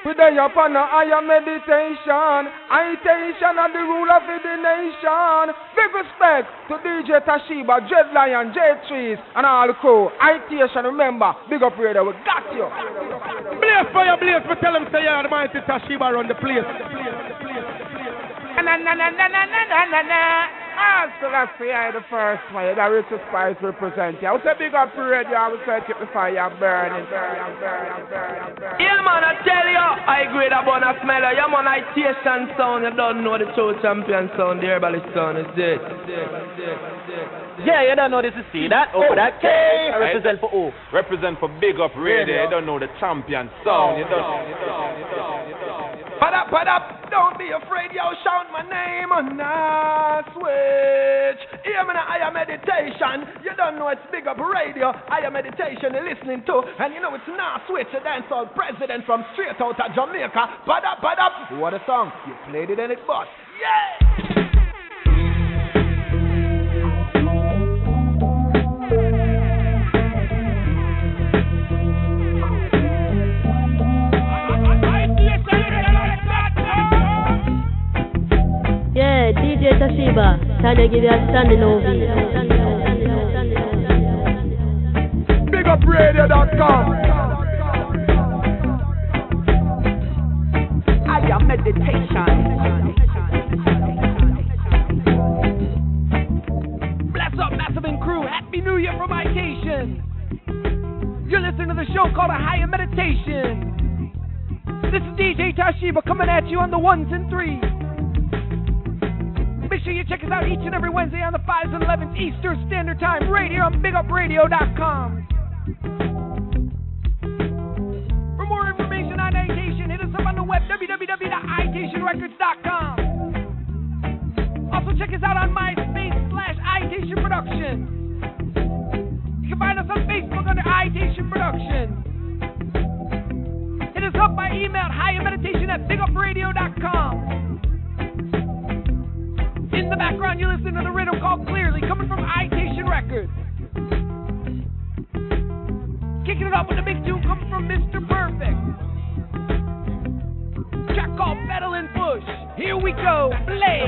We day upon a higher meditation. Itation of the rule of the nation. Big respect to DJ Tashiba, Dread Lion, J Trees, and all the crew. Itation, remember, big up radio, we got you. Blaze fire, blaze, but tell them say you're the mighty Tashiba run the place. Na na na na na na na na. Ah, so that's the eye the first fire that Richard Spice represent. I would say big up to radio, I would say keep the fire burning, burning, burning, burning, burning. Yeah, man, I tell you, I agree that one a smeller. Yeah, man, itation sound. You don't know the true champion sound. The herbalist sound is it. Yeah, you don't know this is C. That O, that K. I represent for O. Represent for Big Up Radio. You don't know the champion sound. You don't. You don't, you don't, you don't. Put up, put up, don't be afraid, yo, shout my name on that switch. Hear me now, I am meditation. You don't know it's big up radio. I am meditation you're listening to. And you know it's not switch, a dancehall president from straight out of Jamaica. Put up, put up. What a song. You played it and it bust. Yeah! DJ Tashiba, time to give you a standing ovation. BigUpRadio.com. I am meditation. Bless up, Massive and crew. Happy New Year from vacation. You're listening to the show called A Higher Meditation. This is DJ Tashiba coming at you on the ones and threes. Make sure you check us out each and every Wednesday on the 5s and 11s Eastern Standard Time, right here on BigUpRadio.com. For more information on iTation, hit us up on the web, www.itationrecords.com. Also, check us out on MySpace slash iTation Production. You can find us on Facebook under iTation Production. Hit us up by email at highermeditation at bigupradio.com. In the background, you listen to the rhythm called Clearly, coming from iTation Records. Kicking it off with a big tune coming from Mr. Perfect. Track called Metal and Bush. Here we go. Play.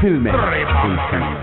filmes.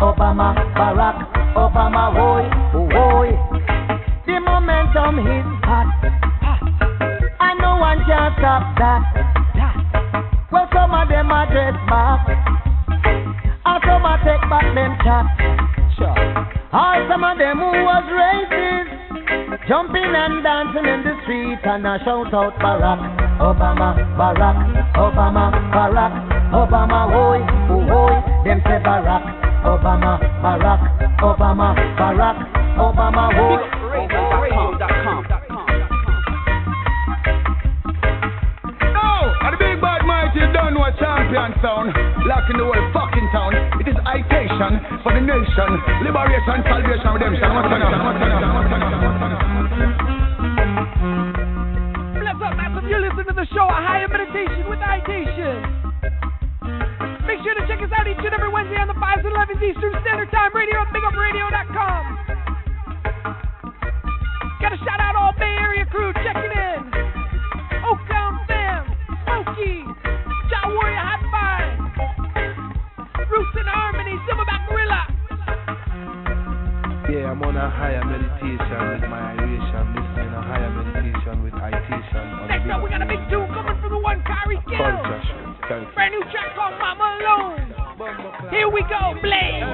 Obama, Barack Obama, hoy, oh, hoy. The momentum is hot, and no one can stop that. Well, some of them are dress back, and some are take back them chat. All some of them who was racist, jumping and dancing in the street, and I shout out Barack Obama, Barack Obama, Barack Obama, hoy, oh hoy. Them say Barack Obama, Barack Obama, Barack Obama, hoy. No, and the big bad mighty don't champion sound. Lock in the whole fucking town. It is citation for the nation. Liberation, salvation, redemption. What's on Bless up, massive. You're listening to the show, A Higher Meditation with Itation. Sure to check us out each and every Wednesday on the 5s and 11s Eastern Standard Time radio at BigUpRadio.com. Got to shout out all Bay Area crew checking in. Oaktown Fam, Smokey, Jaw Warrior Hot Five, Roots in Harmony, Silverback Gorilla. Yeah, I'm on a higher meditation with my iration, listening a higher meditation with itation. Next up, we got a big tune coming from the one Kyrie Gill. Thank you. Brand new track called Mama Alone. Here we go, Blaze.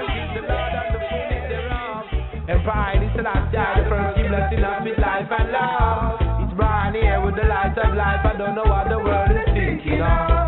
Empire, this is last year, the first key blessing of his life and love. It's bright here with the light of life. I don't know what the world is thinking of.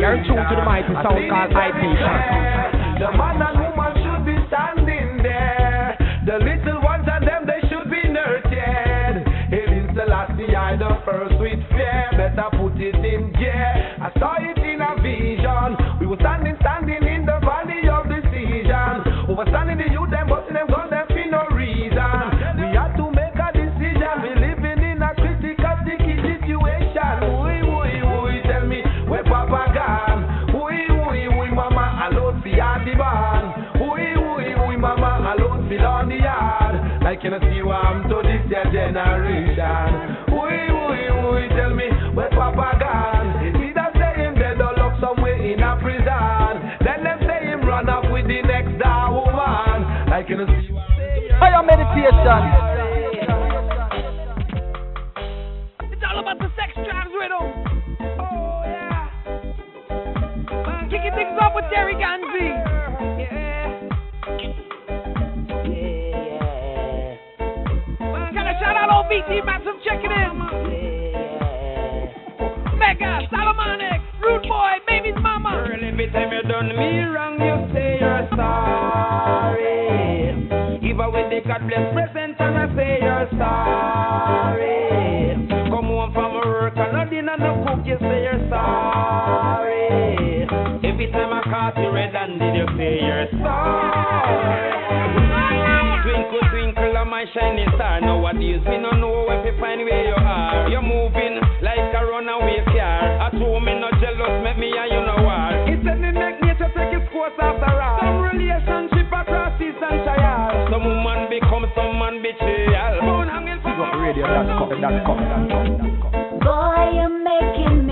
You're tuned to the mighty sound called itation. The man and woman should be standing there. The little ones and them, they should be nurtured. Hailing Selassie, I the first with fear. Better put it in gear. I saw it in a vision. Yard. Like see what I'm to this year generation. Oui, oui, oui, tell me where Papa gone. Is he that say him dead or locked somewhere in a prison? Then them say him run off with the next door woman. Like you know see what Higher meditation. It's all about the sex drives rhythm. Oh, yeah. Kicking things off with Terry Ganzie. Checking in. Mega, Solomonic, Rude Boy, Baby's Mama. Girl, every time you done me wrong, you say you're sorry. Even when they God bless present and I say you're sorry. Come home from work and no dinner, no cook, you say you're sorry. Every time I caught you red handed, you say you're sorry shining star. Nowadays, we don't know where to find where you are. You're moving like a runaway car. I told me not jealous, make me and you know He said me make nature take its course after all. Some relationship across seas and shire. Some woman become some man betrayal. Boy, you're making me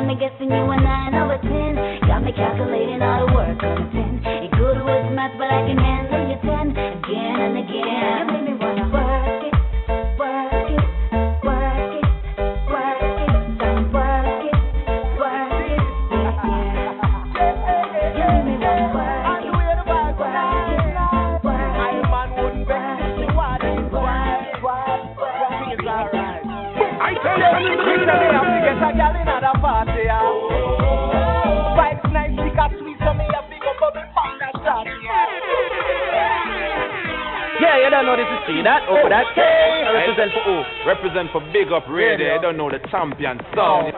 Got me guessing you and I know it's in. Got me calculating all the big up radio, they don't know the champion sound.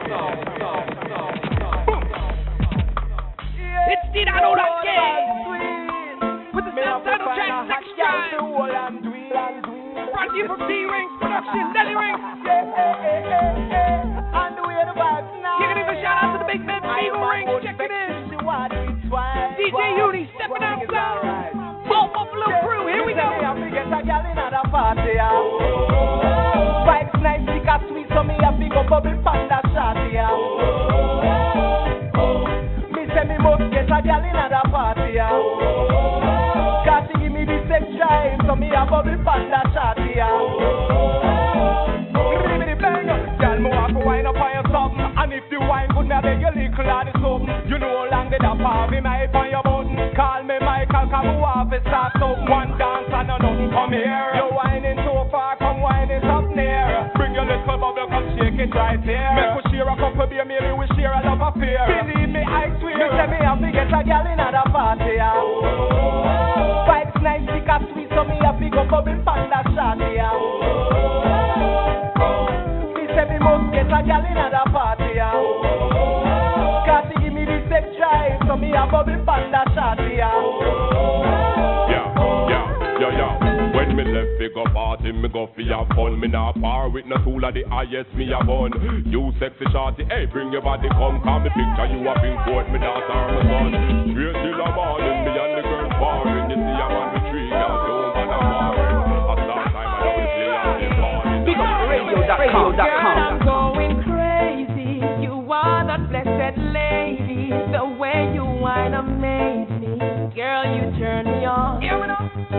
radio.com. going crazy. You are that blessed lady. The way you wine me. Girl, you turn me on.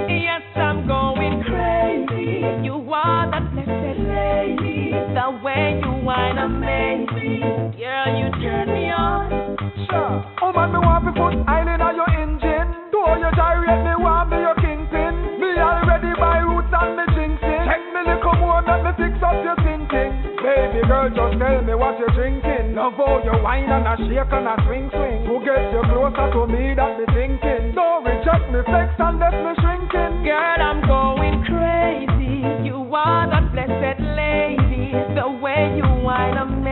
Yes, how you whine and a shake and a swing swing. Who gets you closer to me that be thinking? Don't reject me flex and let me shrinking. Girl, I'm going crazy. You are that blessed lady. The way you whine, I'm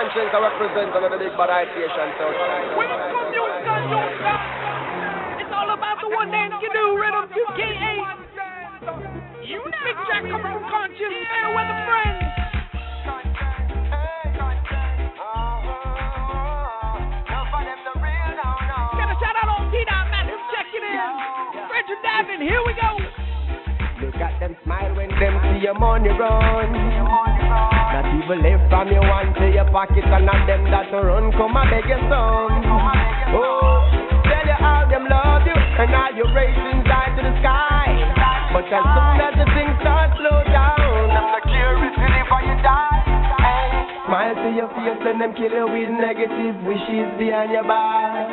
conscience, I represent another big bad ideation. So. It's all about the one dance can do rhythm, UKA. You know, Big Jack coming from Conscious, fair weather friends. Got a shout out on T-Dot, man, who's checking in. Richard Davin, here we go. Look at them smile when them see your money run. Not even live from your one to your pocket and not them that run come and beg your some. Oh, tell you how them love you and all your racing high to the sky. But as soon as the things start slow down, them not curious to live or you die. Smile to your face and them kill you with negative wishes behind your back.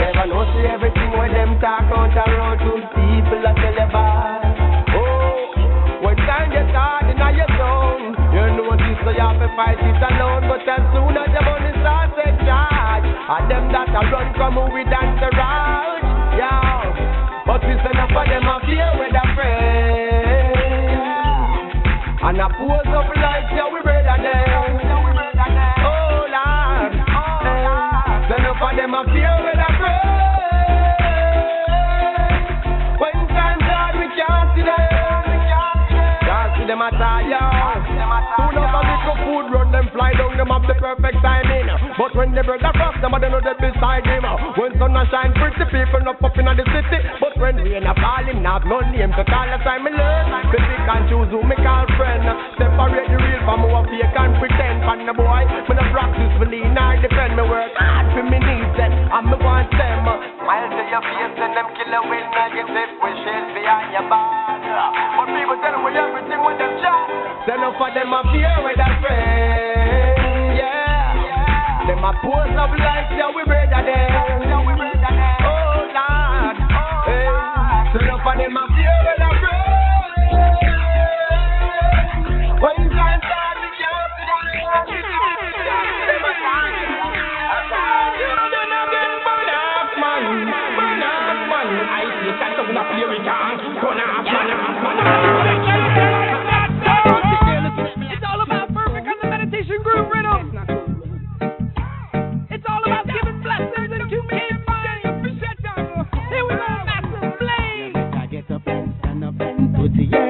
Never know see everything when them talk out around to people that tell you bad. Oh, when time gets hard in your so you have to fight it alone. But as soon as your money starts to charge, and them that are run come dance around, yeah. But we send up for them a fear with a friend, and a pose up like yeah we better them. Oh Lord, up for them a fear with a friend. When times hard we can't see them. Can't see them at all, them have the perfect timing. But when the cross, them they know they beside him. When sun shine, pretty people not up in the city. But when rain a fall, him not no name to call us time me learn. Me pick and choose who me call friend. Separate the real from who fake and pretend. Pan the boy, me no practice for lean or defend. Me work hard for me needs and I'm me want them. Smile to your face and them killer with negative wishes behind your back. But people tell me everything with them chat. Send up for them a fear with a friend. Them a pose up like yeah we better them. Oh Lord. Oh, hey. For them with a friend. When times hard we can't see them. A time. You know them a get burn off man. Burn off man. I think I to you.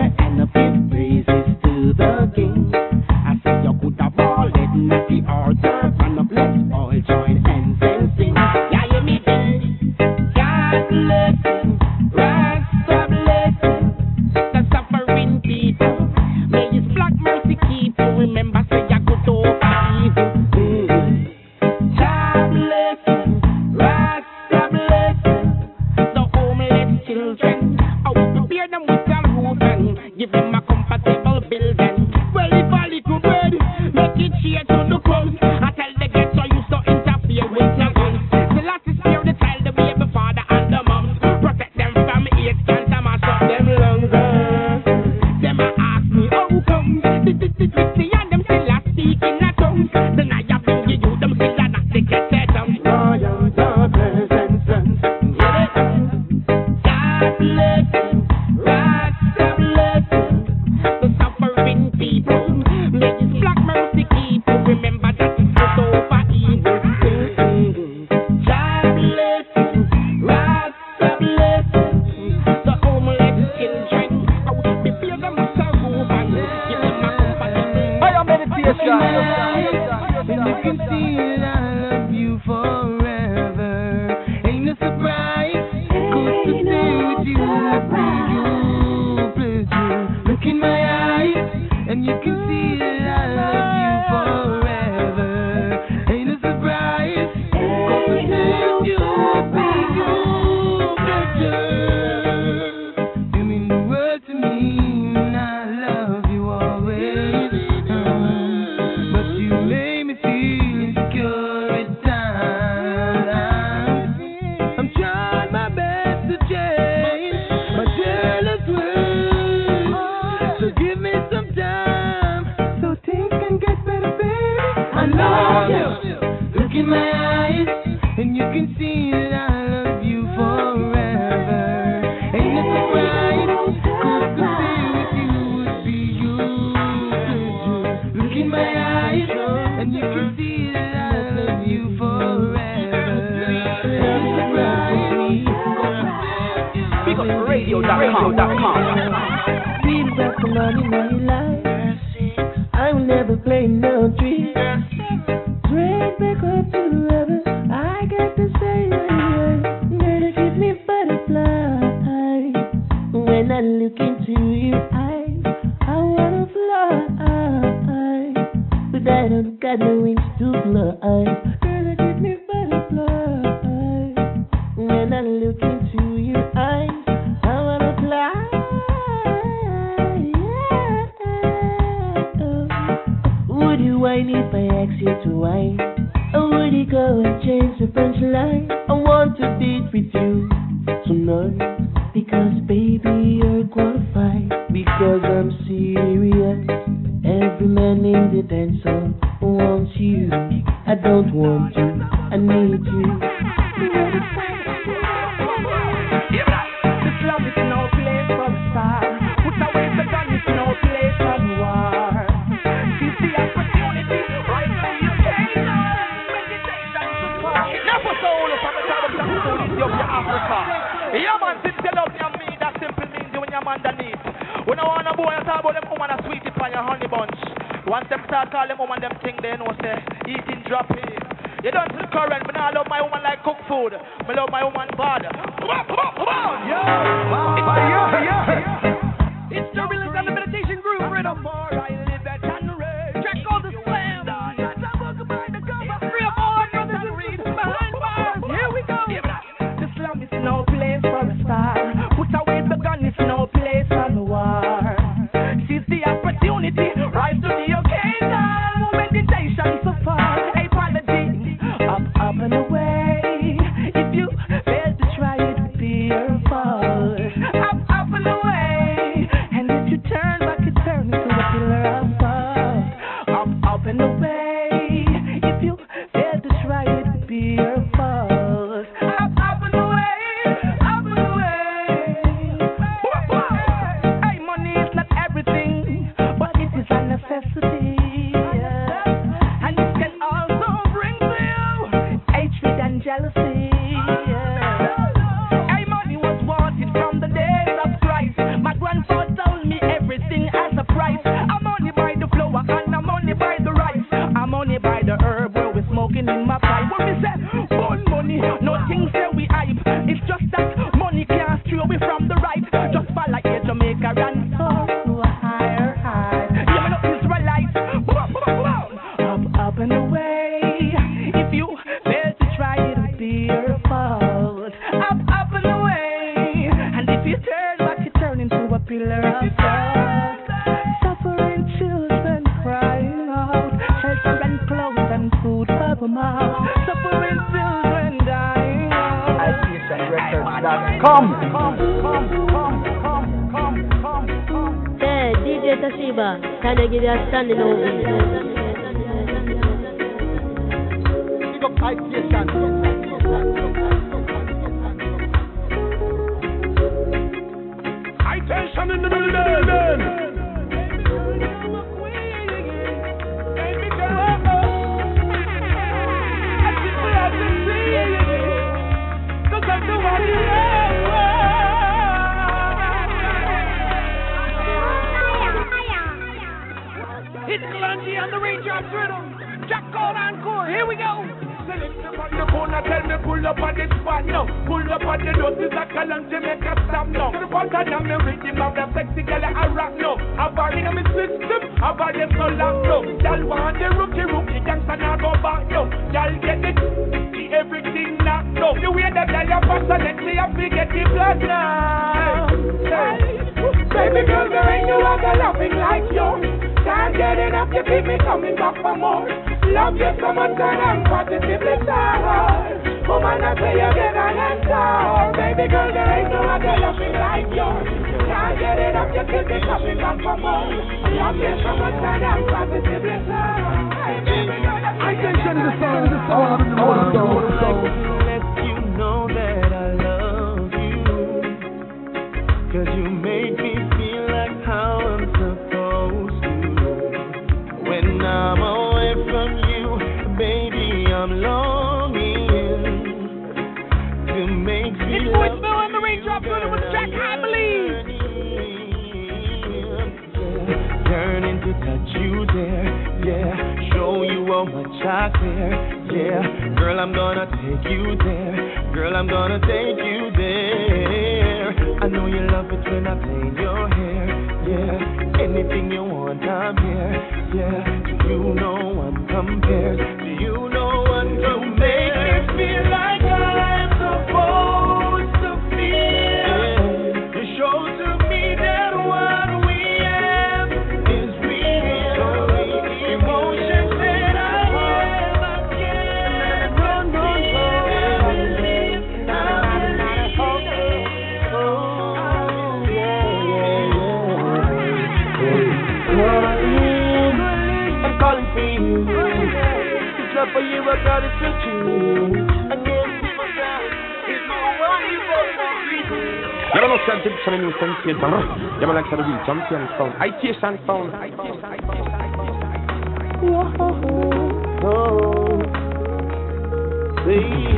baby.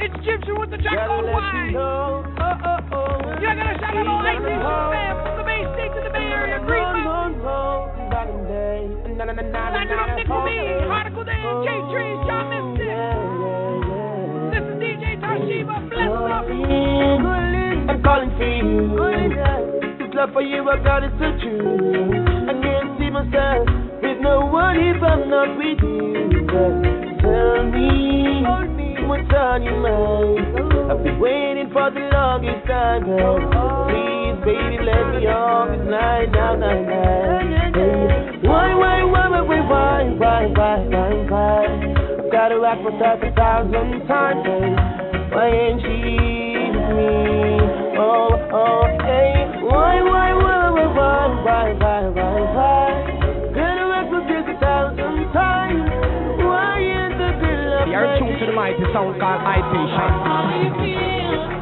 It's Gypsy with the jackal Gotta Wine. You know. oh, oh, oh. You're gonna shout out all eight fam from the Bay State to the Bay Area. Greenville. Snatch it up, Nickel B, Hardicle Day, J Trees, y'all. This is DJ Toshiba, bless up. I'm calling for you. This love for you, I got it so true. I can't see myself with no one if I'm not with you. Tell me. What's on your mind? I've been waiting for the longest time, girl. Please, baby, let me off this night, now, now, now. Baby. Why, why, why, why, why, why, why, why, why? I've got to rock for 30,000 times, baby. Why ain't she with me? Oh, oh, hey. Why, why, why, why, why, why, why? mighty sound called I Patience.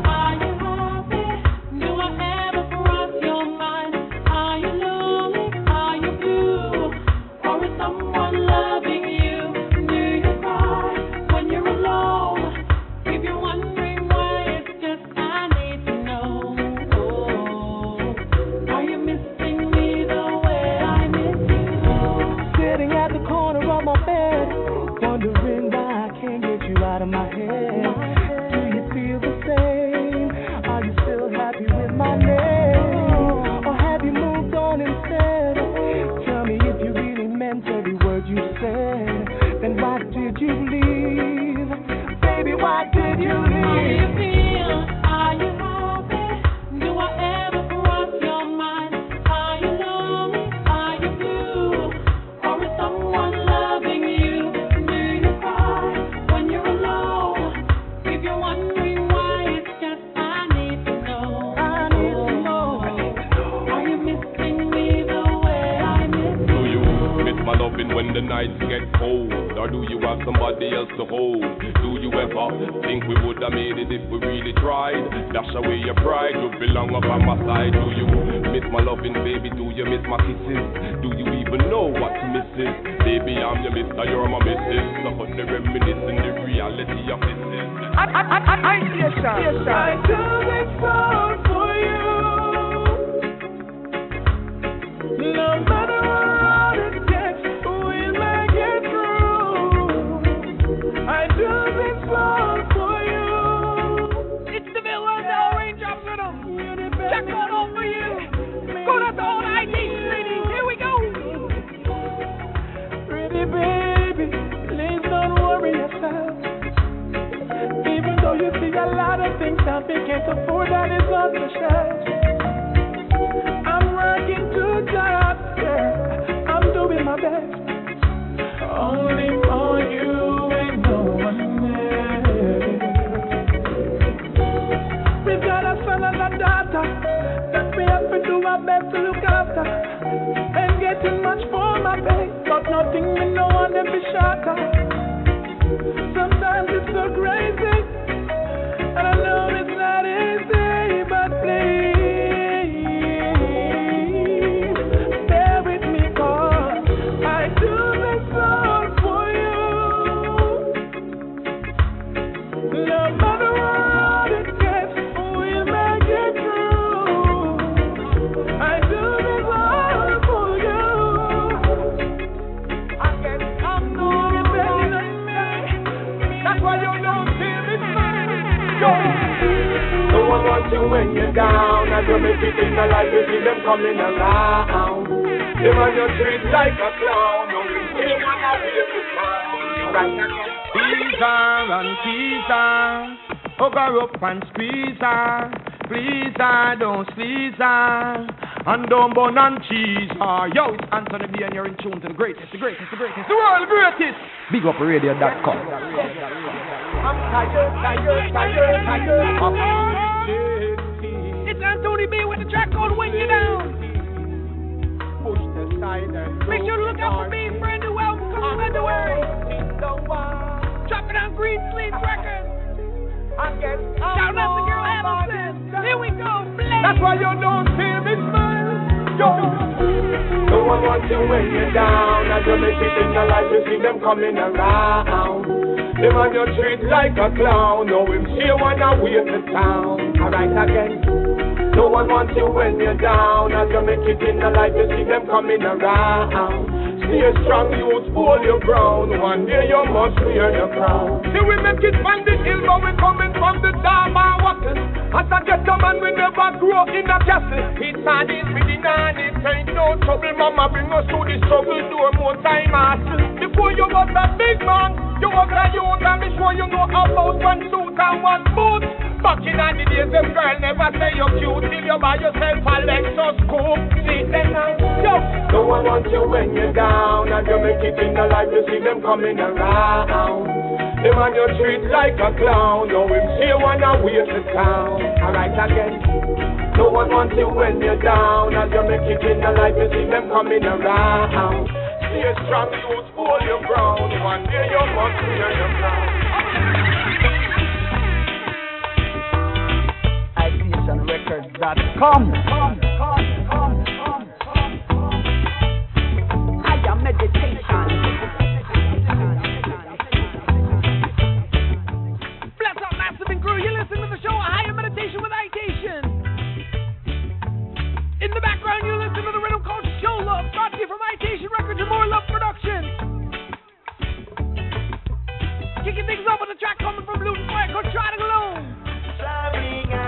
Her up and squeeze her. Please her, don't squeeze her. And don't bun and cheese her. Yo, it's Anthony B and you're in tune to the greatest, the greatest, the greatest, the world greatest. BigUpRadio.com. I'm tired, tired, tired, tired. It's Anthony B with the track called When You Down. Push the side and Make sure to look out for me, brand new album coming February. Dropping on Green Sleeves Records. Shout out to Girl Hamilton. Here we go, Blaze. That's why you don't see me smile. Yo. No one wants you when you're down. As you make it in your life, you see them coming around. They run your treat like a clown. No, him see you wanna wait the town. Alright again. No one wants you when you're down. As you make it in the life, you see them coming around. Stay strong, youth, hold your ground. One day you must wear your crown. See, we make it from the hill, but we coming from the Dharma walking. As a ghetto man, we never grow in a castle. It's hard, it's really not, it ain't no trouble. Mama bring us through the struggle, do more time hustle. Before you was a big man, you was a youth, and be sure you know about one suit and one boot. Back in the days, them girl never say you're cute till you buy yourself a Lexus coupe. See them now, uh, yo. No one wants you when you're down, and you make it in the life. You see them coming around. Them on your treat like a clown. No him see you wanna waste the town. Alright again. No one wants you when you're down, as you make it in the life. You see them coming around. Stay strong, youth, hold your ground. One day you must wear your crown. Am meditation. Up, Massive and Crew. You're listening to the show, A Higher Meditation with. In the background, listening to the rhythm called Show Love, to you from Records and More Love. Kicking things off with a track coming from Lutan Fyah called Trotting Alone.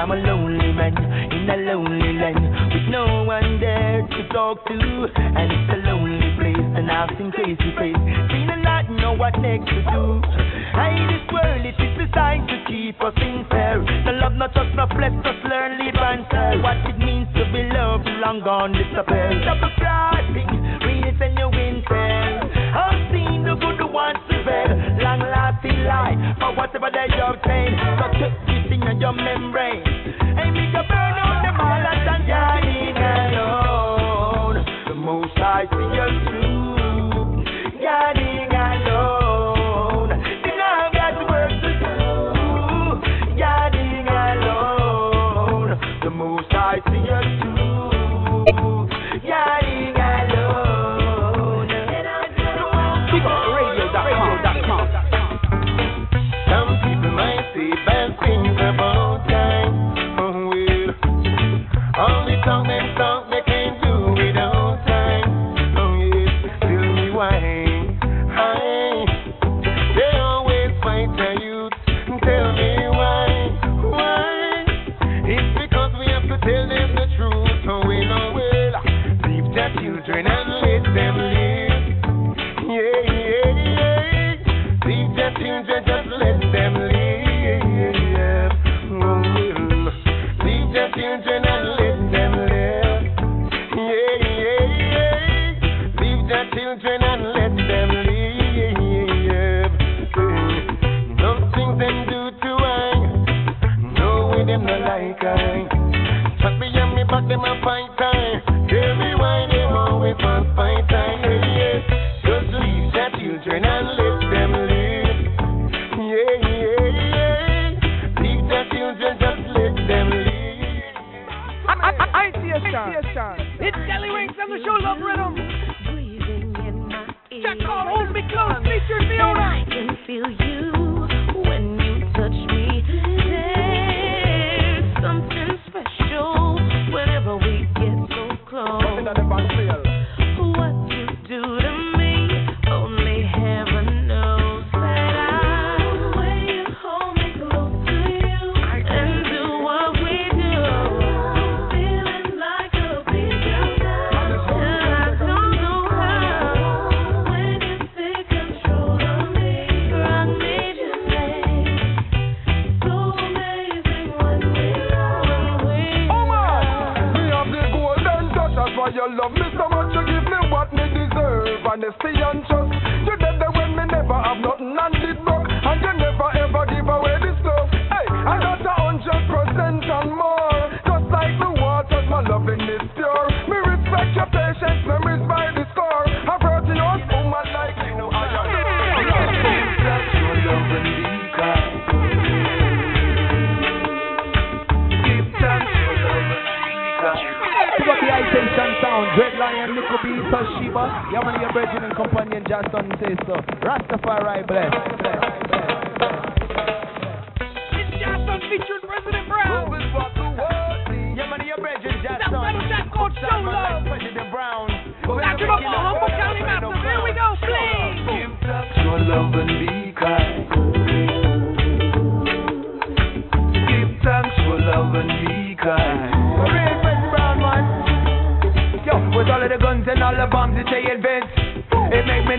I'm a lonely man in a lonely land with no one there to talk to. And it's a lonely place, and I've seen crazy face. Seen a lot, know what next to do. Hey, this world, it is designed to keep us in fear. The love not just no flesh, just learn, live and share. What it means to be loved, long gone disappear. Double crossing, read it and you win. I've seen the good ones prevail, long lasting life. For whatever they obtain, so keep it in your membrane.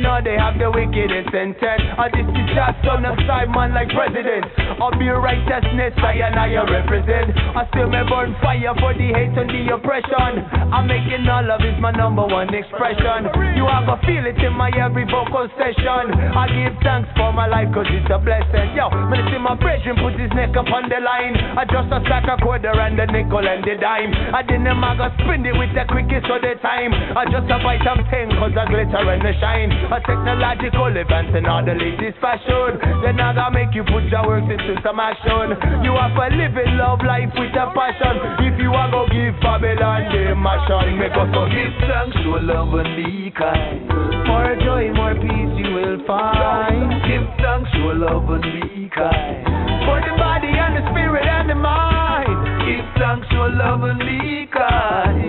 no they have the wickedest intent. And this is just son of Simon like president. Of your righteousness, I and I represent. I still me burn fire for the hate and the oppression. I'm making all of it my number one expression. You are gonna feel it in my every vocal session. I give thanks for my life cause it's a blessing. Yo, when I see my brethren put his neck up on the line. I just a stack a quarter and the nickel and the dime. I didn't maga spend it with the quickest of the time. I just a bite some thing cause I glitter and the shine. A technological event and all the latest fashion. Then I gotta make you put your works into some action. You have to live love life with a passion. If you are gonna give Babylon the mission, make us so give thanks to love and be kind. More joy, more peace you will find. Give thanks to love and be kind. For the body and the spirit and the mind. Give thanks to love and be kind.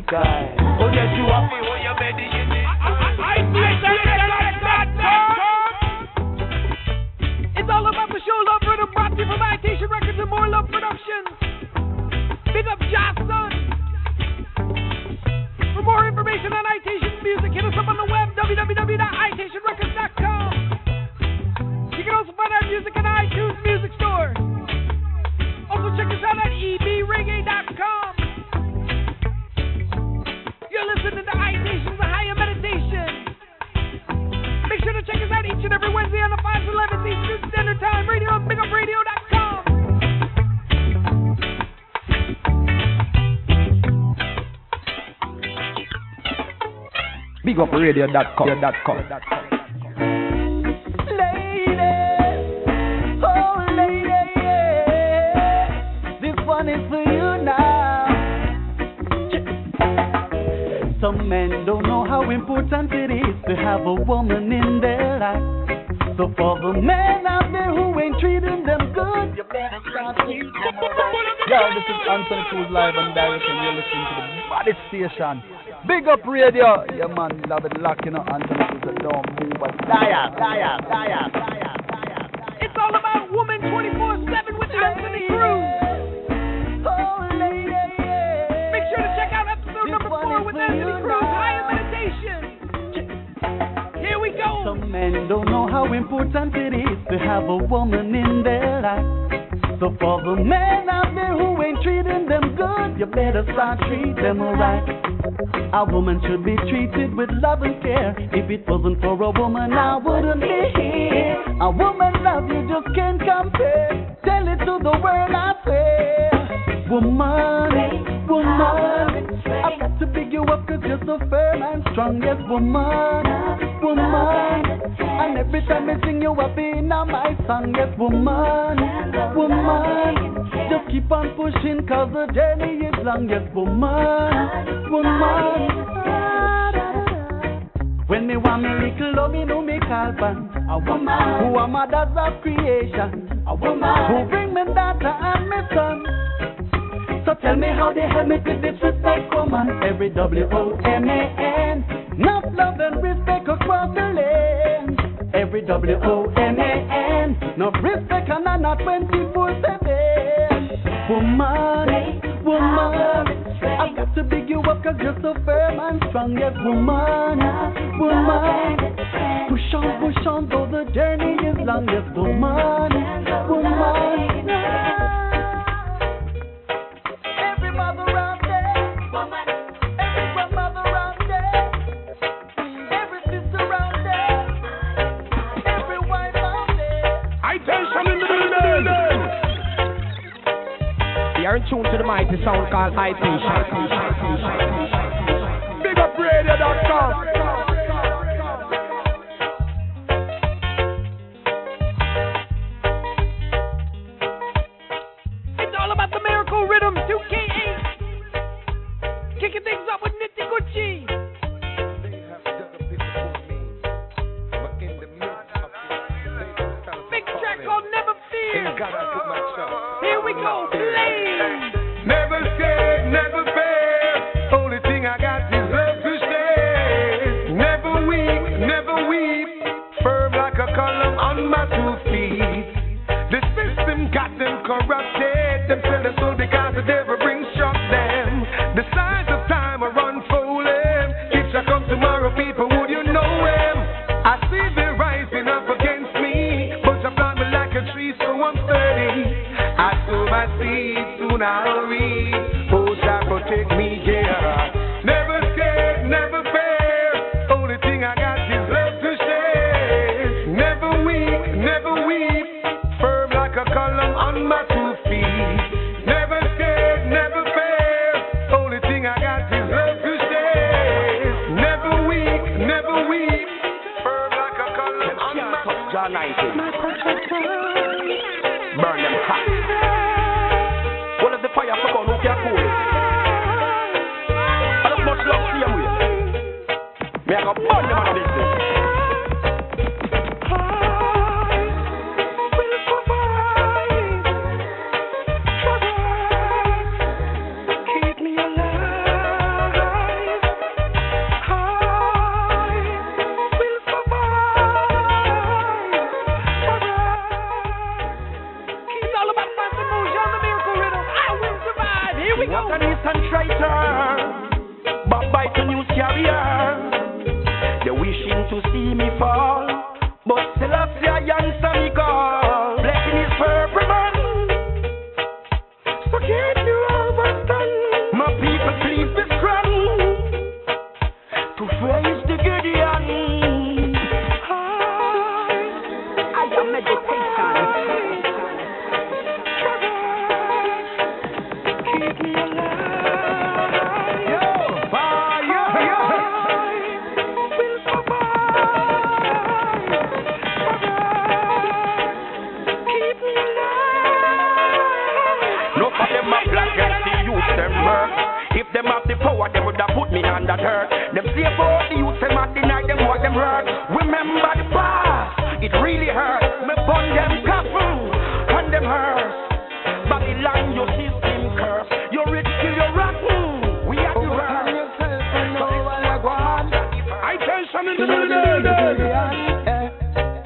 And be kind. Oh yes, you are me when you're meditating. It's all about the show Love brought to you from Itation Records and More Love Productions. Big up Johnson. For more information on Itation Music, hit us up on the web, www.itationrecords.com. You can also find our music on iTunes each and every Wednesday on the 5 to 11 Eastern Standard Time radio on bigupradio.com. BigUpRadio.com. Ladies, men don't know how important it is to have a woman in their life. So for the men out there who ain't treating them good, you better start treating them right. Yo, this is Anthony Cruz live and direct, and you're listening to the Body Station. Big up radio. Yeah, man, love it, locking up Anthony Cruz, so don't move. But die up, die up, die up, die up, die up. It's all about woman 24 7 with Anthony Cruz. Some men don't know how important it is to have a woman in their life. So for the men out there who ain't treating them good, you better start treating them right. A woman should be treated with love and care. If it wasn't for a woman, I wouldn't be here. A woman love you just can't compare. Tell it to the world, I swear. Woman, woman, I've got to pick you up cause you're so firm and strong. Yes, woman, woman. And every time I sing you up in my song. Yes, woman, woman. Just keep on pushing cause the journey is long. Yes, woman, woman. When me want me little love, me know me call pan a woman who are mothers of creation, a woman who bring me daughter and me son. So tell me how they help me to disrespect woman. Every W O M A N. Not love and respect across the land. Every W O M A N. No respect and I'm not 24 7. Woman, woman. I've got to big you up cause you're so firm and strong. Yes, woman, woman. Push on, push on, though the journey is long. Yes, woman, woman. You're in tune to the mighty sound called Tension. Big up radio.com.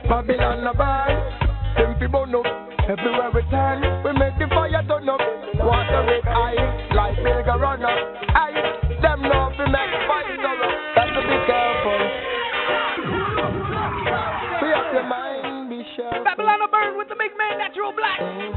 Babylon a burn. Them people, burn. Everywhere we turn, we make the fire turn up. Water with ice, like mega runner. Aye, them know fi make fire go up. Got to be careful. We have to mind be sure. Babylon a burn with the big man, natural black.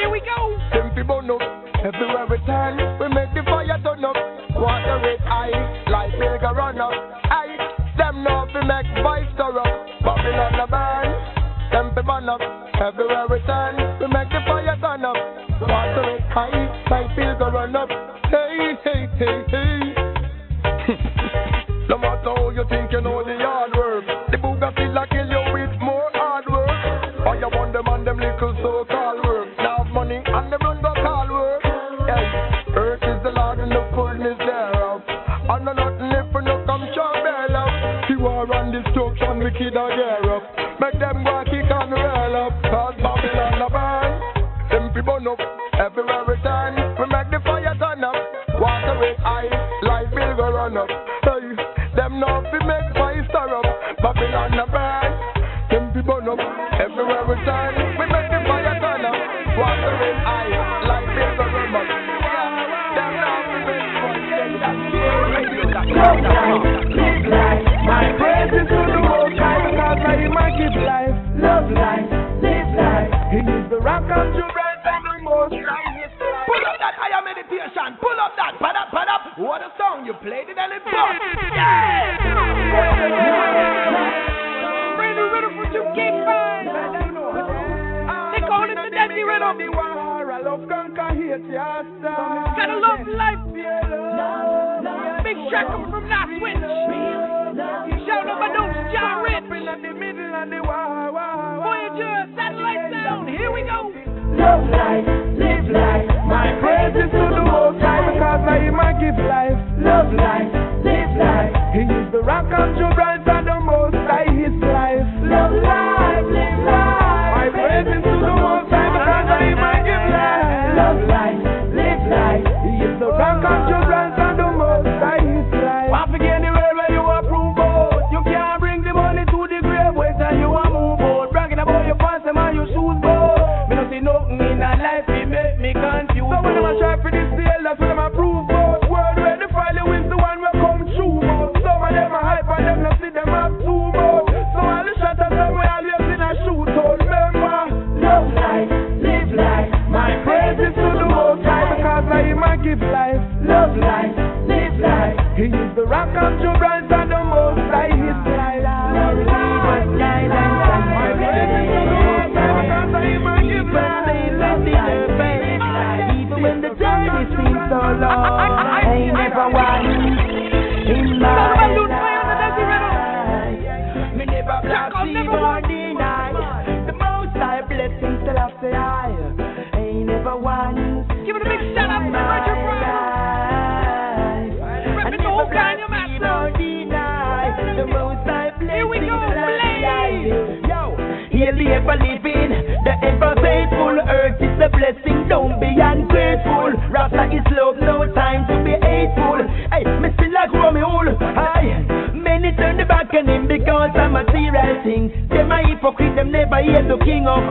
Here we go. Them fi burn up. Everywhere we turn, we make the fire turn up. Water it high, like make a run up. Aye, them know fi make vice stir up. on the burn, them fi burn up. Everywhere we turn, we make the fire turn up. Water it high, like make a run up. Hey, hey, hey, hey.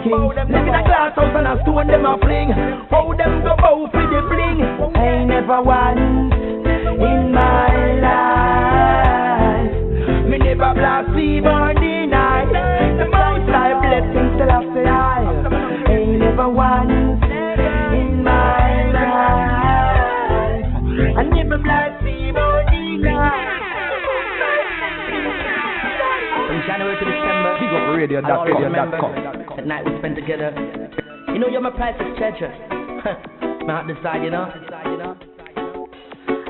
mode. that's treacherous. Not decided on.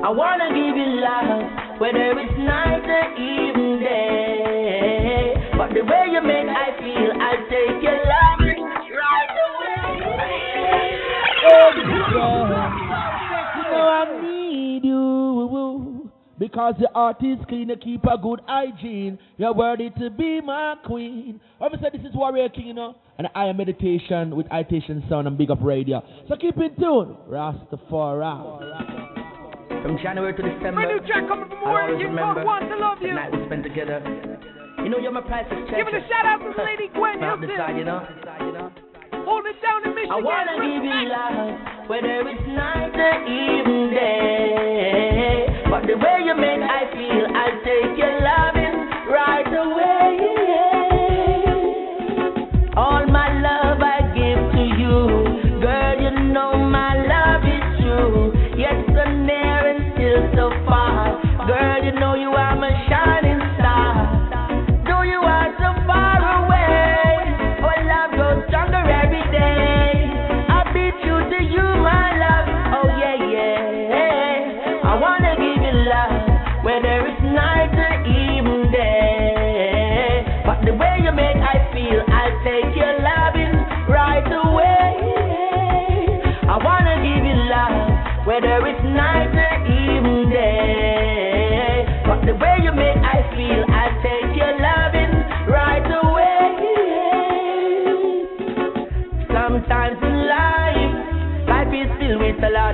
I wanna give you love where there is none. Heart is clean, you keep a good hygiene. You're worthy to be my queen. Obviously, this is Warrior King, you know. And I am meditation with Itation Sound and Big Up Radio. So keep in tune. Rastafari. From January to December. My new track coming from I'll Warrior always King remember called Want to Love You. night we spent together. You know you're my priceless treasure. it a shout out to lady Gwen Not Hilton. decide, you know. Hold it down in Michigan. I wanna give you Respect. love, whether it's night or even day. The way you make I feel, I'll take your loving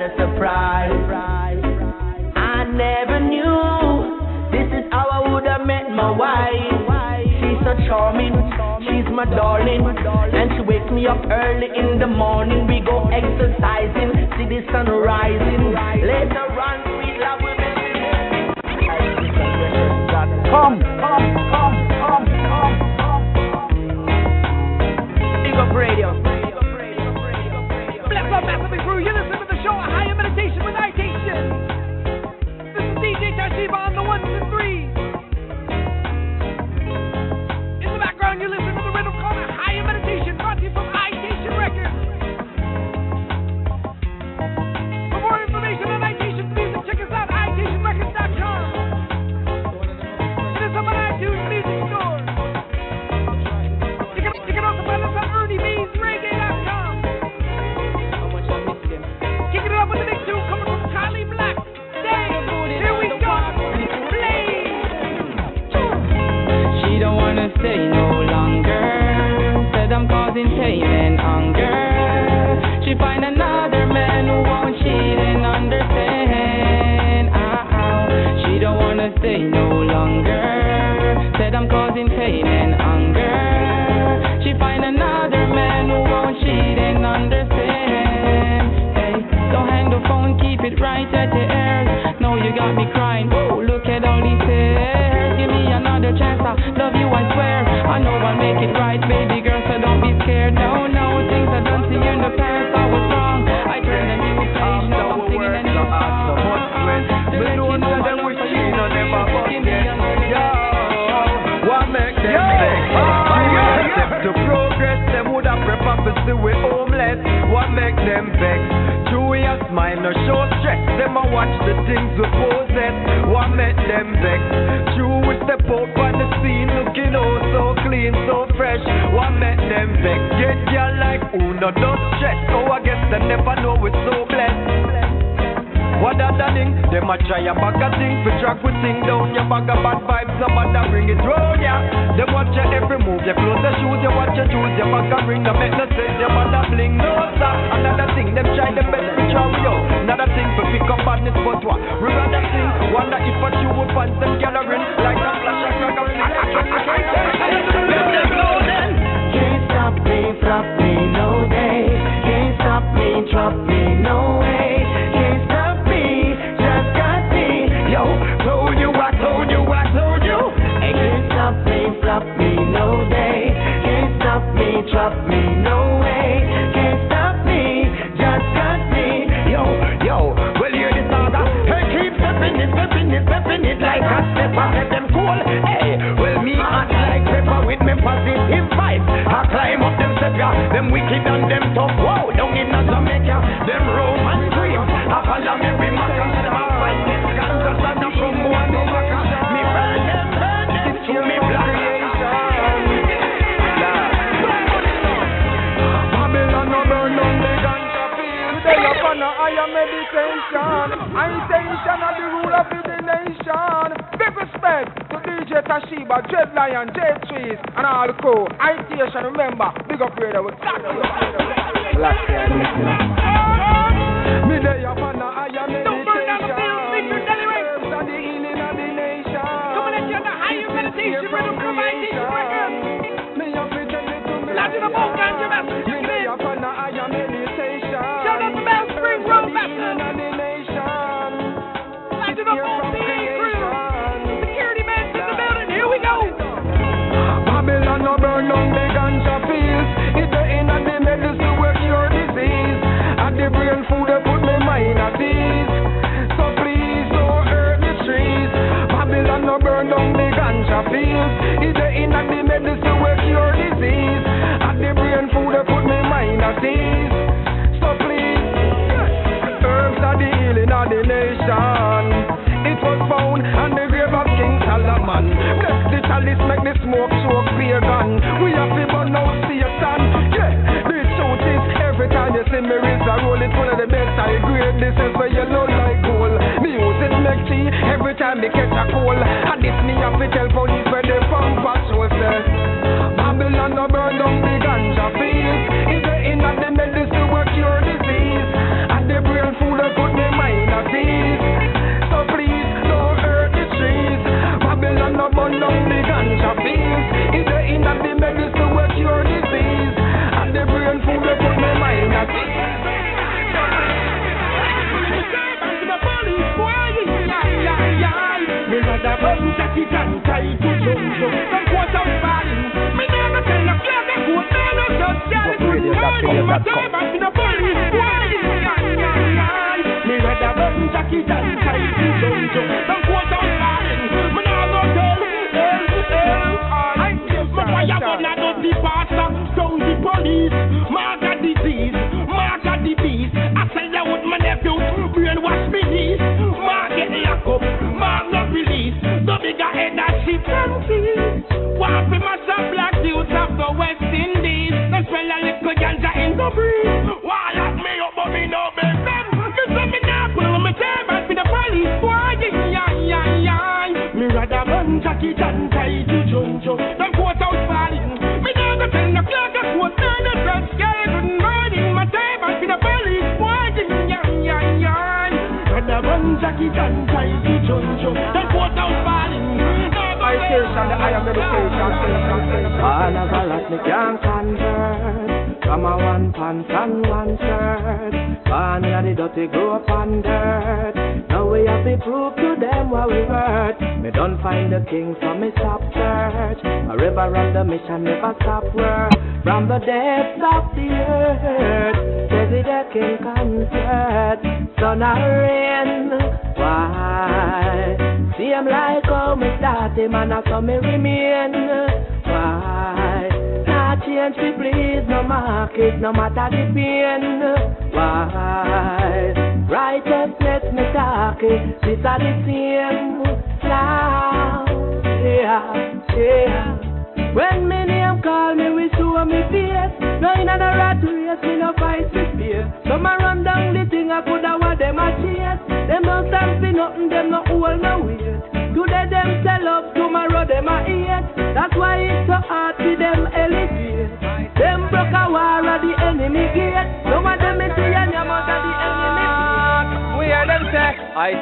a surprise. I never knew this is how I would have met my wife. She's so charming, she's my darling, and she wakes me up early in the morning. We go exercising, see the sun rising. Later on, sweet love will make Come, come, come, come, come. Big up radio. Up, massively crew. You listen to the show, A Higher Meditation with Itation. This make it right, baby girl. So don't be scared. No, no, things I done to you in the past. I was wrong. I turned a new page. Now I'm singing a new song. Know that them wish she no never forget. Yo, what make them to progress, them would have prepared to see we homeless. What make them vex? Joyous mind no show stress. Them watch the things we possess. What make them vex? No don't stress. Oh I guess they never know we're so blessed. What the thing? Them a try a bag of thing For track we sing down. Your bag of bad vibes Some other bring it round ya Them watch your every move. Your clothes, your shoes, you watch your shoes. Your bag of ring, no make no sense. Your mother bling, no stop Another thing, them try them best to chow yo Another thing for pick up badness But what? We rather sing Wonder if a shoe will pants them gathering Like a flash of crack and remember, big up radio with God. depths of the earth, baby, that can convert sun or rain. Why? See, I'm like how me start him and I saw me remain. Why? Not change, me please, no market, no matter the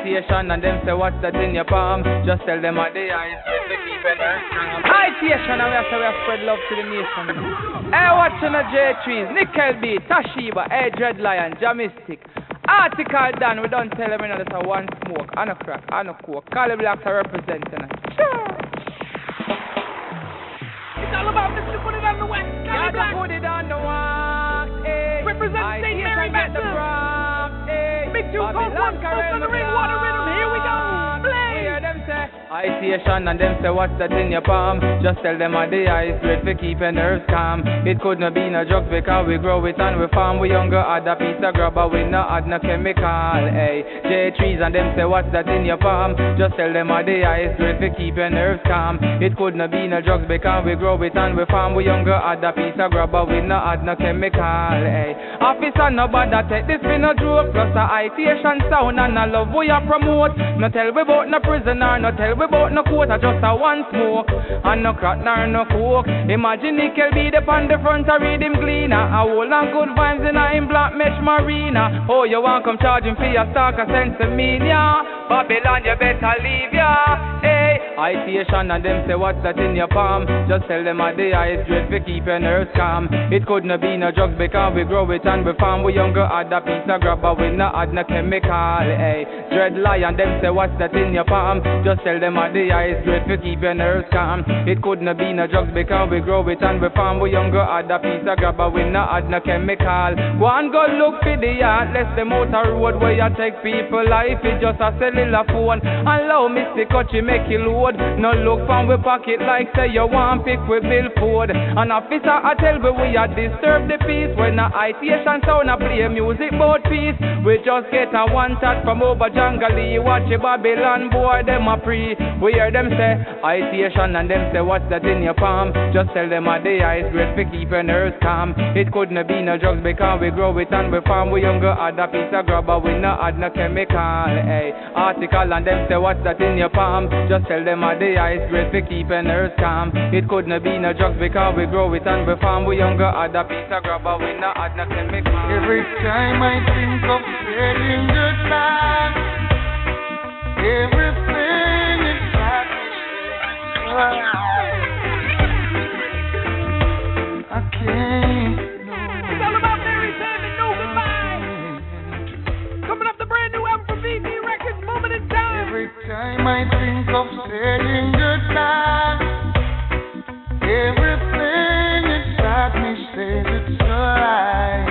Itation and them say what's that in your palm? Just tell them a day I instead to keep it Itation and we have to we have spread love to the nation. Hey watching the J Trees, Nickel B Toshiba Hey Dread Lion Jamistic Article done we don't tell them you know that's a one smoke and a crack and a coke. Call the blacks are representing us. It's all about the people in the west Call the blacks. Bobby Lashley in the ring. What a Itation and them say what's that in your palm? Just tell them how the ice great for keep your nerves calm. It could not be no drugs because we grow it and we farm. We younger add a piece of grubber we no add no chemical. Eh? Hey, J trees and them say what's that in your palm? Just tell them how the ice great for keep your nerves calm. It could not be no drugs because we grow it and we farm. We younger add a piece of grubber we no add no chemical. Hey, officer nobody that take this for no joke. Plus a itation sound and a love we a promote. No tell we about no prisoner, no tell we about no coat, just a one smoke. And no crack nor no coke. Imagine Nickel be the on the front I read him cleaner. A whole and good vibes in a him black mesh marina. Oh, you want come charging for your stock sense of media. Babylon, you better leave ya. Hey, itation and them say what's that in your palm? Just tell them how the ice drip for keep your nerves calm. It couldn't be no drugs because we grow it and we farm. We younger add a piece of grab, but we not add no chemical. Hey, dread lion, them say what's that in your palm? Just tell them how the ice drip for keep your nerves calm. It couldn't be no drugs because we grow it and we farm. We younger add a piece of grab, but we not add no chemical. Go and go look for the heartless, the motor road where you take people life. It just a cellular phone. Allow me to cut you make you load. No look from we pocket like say you want pick with billboard. An officer I tell we we a disturb the peace when a itation sound a play music bout peace. We just get a one touch from over jungle. Watch a Babylon boy them a pre. We hear them say itation and them say what's that in your palm? Just tell them a the ice great for keep your nerves calm. It couldn't be no drugs because we grow it and we farm. We younger add a piece of grub but we not add no chemical. Hey, article and them say what's that in your palm? Just tell them how the ice great for keeping nerves calm. It couldn't be no drugs because we grow it and we farm. We younger add a piece of grub but we not add no chemical. Every time I think of saying goodbye, everything is I Every time I think of saying goodbye, everything inside me says it's alright.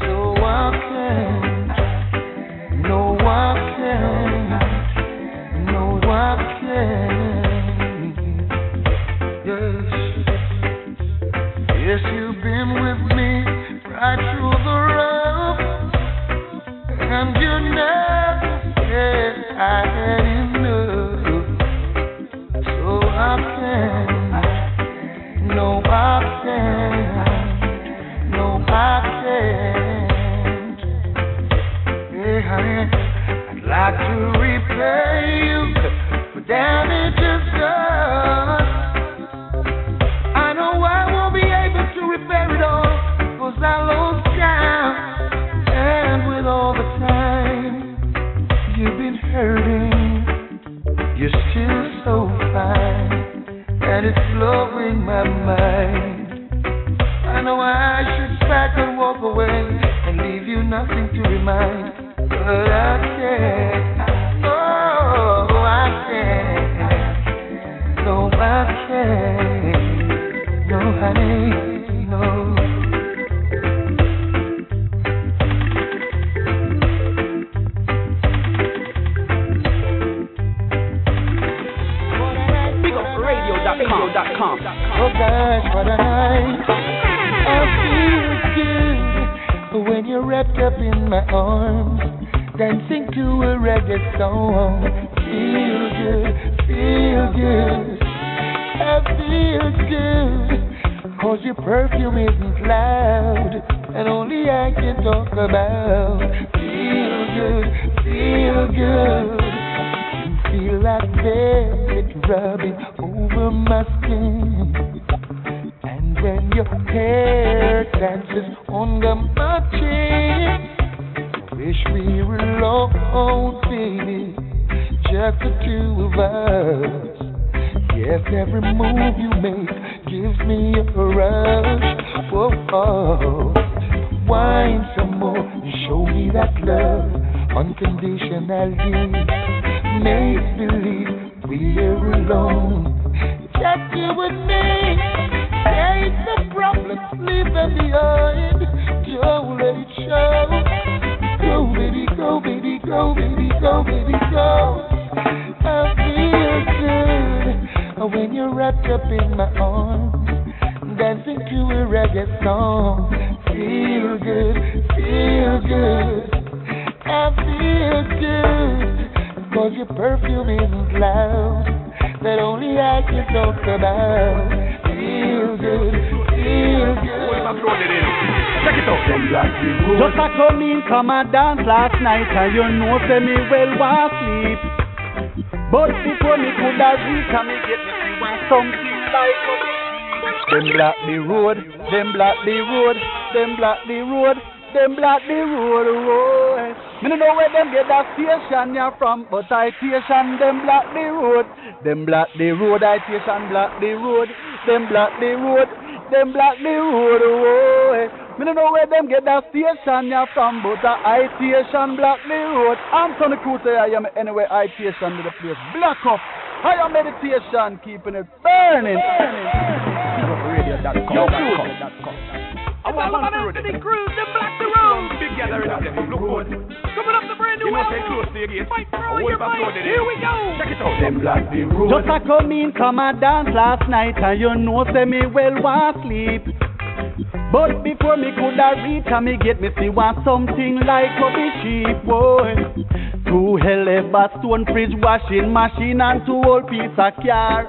So I can't, no I can't, no I can't. Yes, yes, you've been with me right through the rough, and you never repair it all, cause I lost count. And with all the time you're still so fine, and it's blowing my mind. I know I should pack and walk away and leave you nothing to remind, but I can't. Oh, I can't. No, I can't. No, honey, no. BigUpRadio.com. Oh gosh, what a night. I feel good when you're wrapped up in my arms, dancing to a reggae song. Feel good, feel good. I feel good. Cause your perfume isn't loud, and only I can talk about. Feel good, feel good. Feel like velvet rubbing And when your hair dances under my chin, wish we were alone, baby, just the two of us. Yes, every move you make gives me a rush. Oh. wine some more and show me that love unconditionally. Make believe we're alone. Just you and me. Take the problems, leave them behind. Let it show. Go, baby, go, baby, go, baby, go, baby, go. I feel good when you're wrapped up in my arms, dancing to a reggae song. Feel good, feel good, I feel good. Cause your perfume is loud, that only I can talk about. Feel good, feel good. Check it out. Just a come in, come and dance last night, and you know say me well want sleep. But before me could have reach, and me get me see want something like a them block the road, them block the road, them block the road, them block the road. Oh. Me no know where them get that station ya from, but Itation them block the road, them block the road, Itation block the road, them block the road, them block the road. Oh. Eh. Me no know where them get that station ya from, but Itation block the road. I'm Tony Cruiser, eh, I am anyway Itation to the place. Black up. Higher meditation, keeping it burning. Radio.com. Yo, I want all about Anthony Cruz, them black the road. Big gathering of them. Look good. Coming up the brand new album. close to your. Fight for I all hold your back might. loaded in. Here we go. Check it out. Them block the road. Just a come in, come and dance last night, and you know say me well want sleep. But before me coulda reach, and me get me see want something like a be cheap boy. Two hell ever stone fridge washing machine and two old piece of car.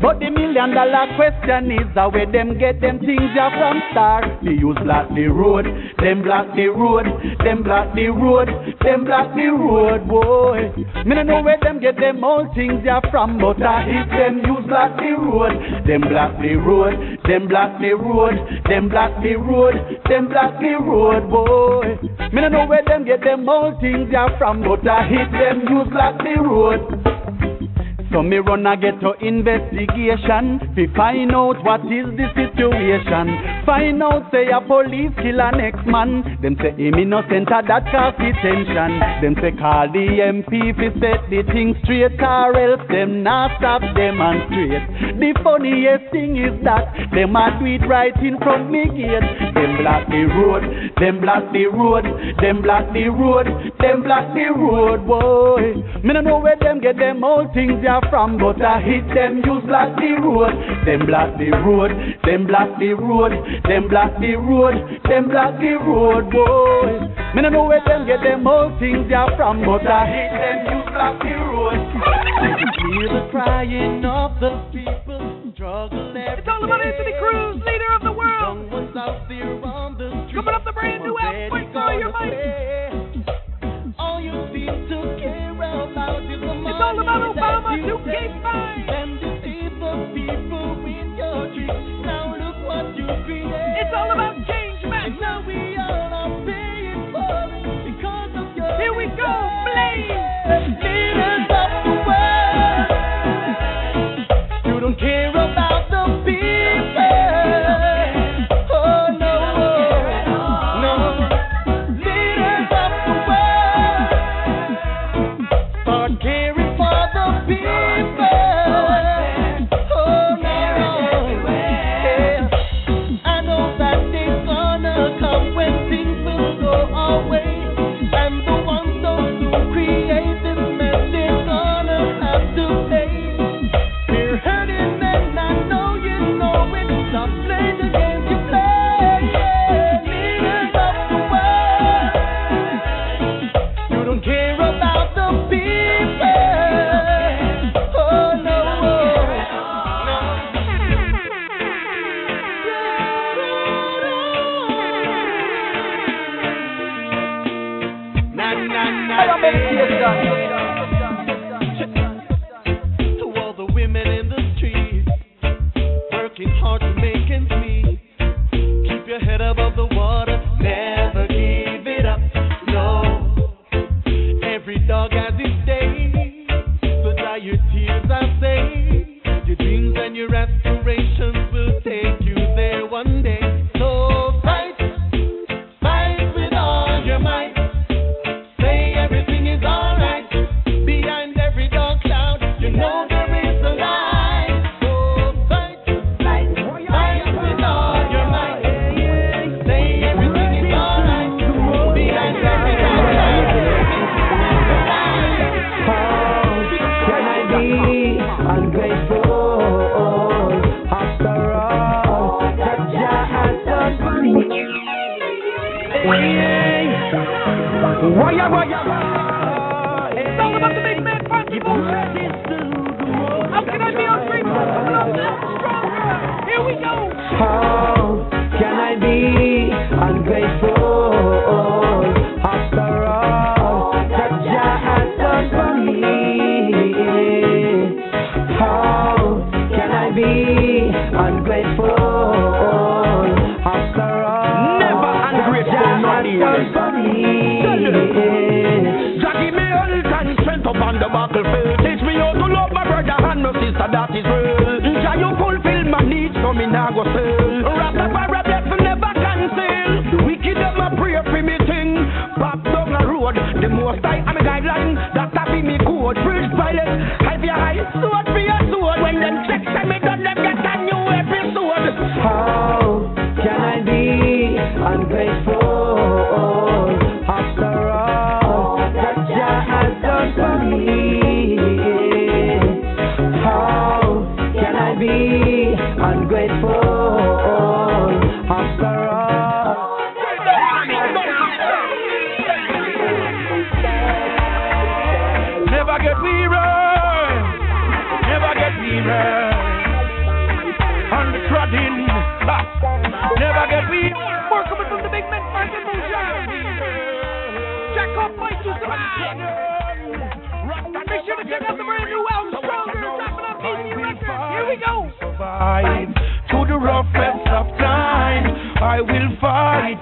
But the million dollar question is how where them get them things ya from star. They use block the road, them block the road, them block the road, them block the road, boy. Me no know where them get them all things ya from, but I hit them use block the road, them block the road, them block the road, them block the road, them block the road, boy. Me no know where them get them all things ya from, but I hit them use block the road. So me run a get to investigation fi find out what is the situation. Find out say a police kill a next man. Them say him innocent a that cause the tension. Them say call the MP fi set the thing straight or else them not stop demonstrate. The funniest thing is that them a do it right in front me gate. Them block the road, them block the road, them block the road, them block the road, boy. Me no know where them get them old things ya from, but I hit them use block the road, them block the road, them block the road, them block the road, them block the road, boy. Me no know where them get them old things ya from, but I hit them use block the road. Hear the crying of the people, struggle It's all about Anthony Cruz, leader of the world. Someone's out there on the street. Coming up the brand new album. For all your might. All you seem to care about is the money It's all about Obama you 2K5. And deceive the people with your tricks. Now look what you create. It's all about change, man.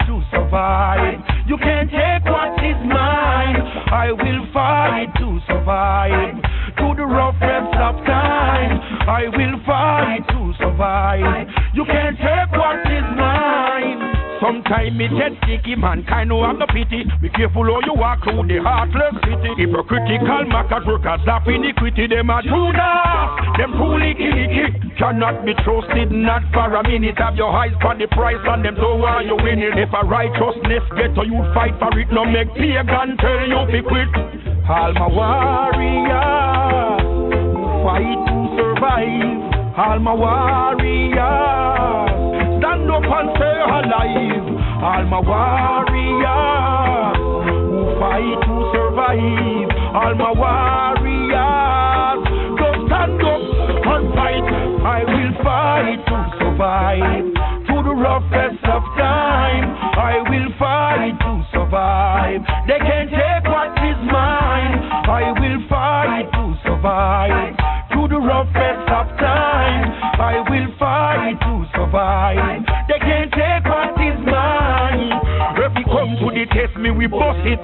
To survive. You can't take what is mine. I will fight to survive to the rough roughest of time. I will fight to survive. You can't take what. Sometimes me get sticky, man, kind of have no pity. Be careful how you walk through the heartless city. Hypocritical mockers, workers of iniquity, them are Judas. Them truly kicky. Cannot be trusted, not for a minute. Have your eyes for the price and them so why you winning. If a righteousness get to you, fight for it. No make pagan tell you be quit. All my warriors fight to survive. All my warriors stand up and stay alive. All my warriors who fight to survive. All my warriors just stand up and fight. I will fight to survive. To the roughest of time, I will fight to survive. They can't take what is mine. I will fight to survive. To the roughest of time, I will fight to survive. Me we bust it.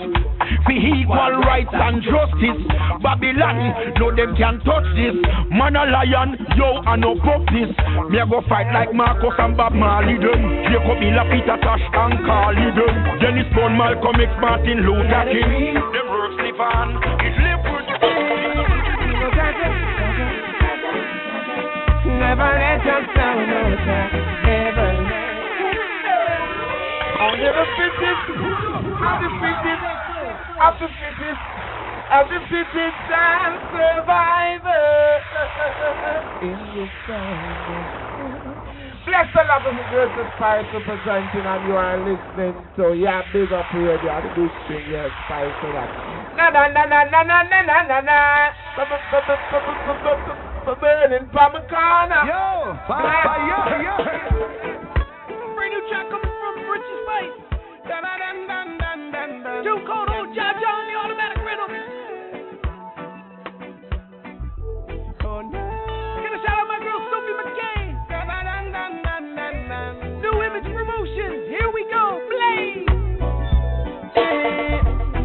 For equal rights and justice. Babylon, no them can touch this. Man a lion, yo I no fuck this. Me a go fight like Marcus and Bob Marley them. Jacob Miller, Peter Tosh and Carly them. Dennis Bond, Malcolm X, Martin Luther King. Them works live on, it live with Never let us down, no. Never I'll never fit it. Be fittest. I'll be fittest. I'll be fittest and survivor. In the sun. Bless the love of the greatest spice representing and you are listening to yeah, big up radio the yes, spice to that. Na na na na na na na na na na burning from a corner. Yo, Bless. fire, yo, Brand new track coming from Richie Spice. Two cold old Jah Jah on the automatic rhythm. Get a shout out my girl Sophie McCain. New image promotions. Here we go.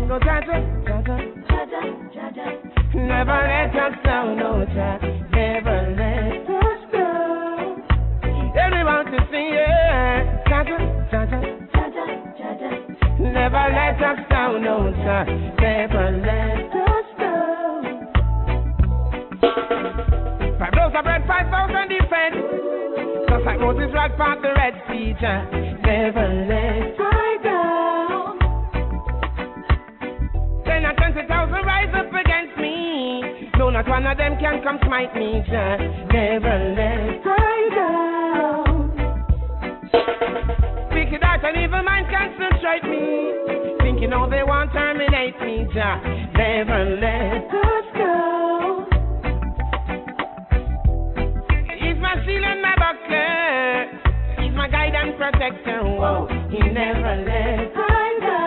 Go Jaja, Jaja, Never let us down, no Jah. Never let us down. Everyone to see it. Jaja, Jaja, Never let us down, no Jah. Never let us down. Five loaves of bread, five thousand defense. Just like Moses right past the Red Sea. Never let I down. Ten and twenty thousand rise up against me. No, not one of them can come smite me. Never let I down. Heart and evil mind strike me. Think You know they want terminate me, Jah. Never let us go. He's my shield and my buckler. He's my guide and protector. Whoa, he never let I go.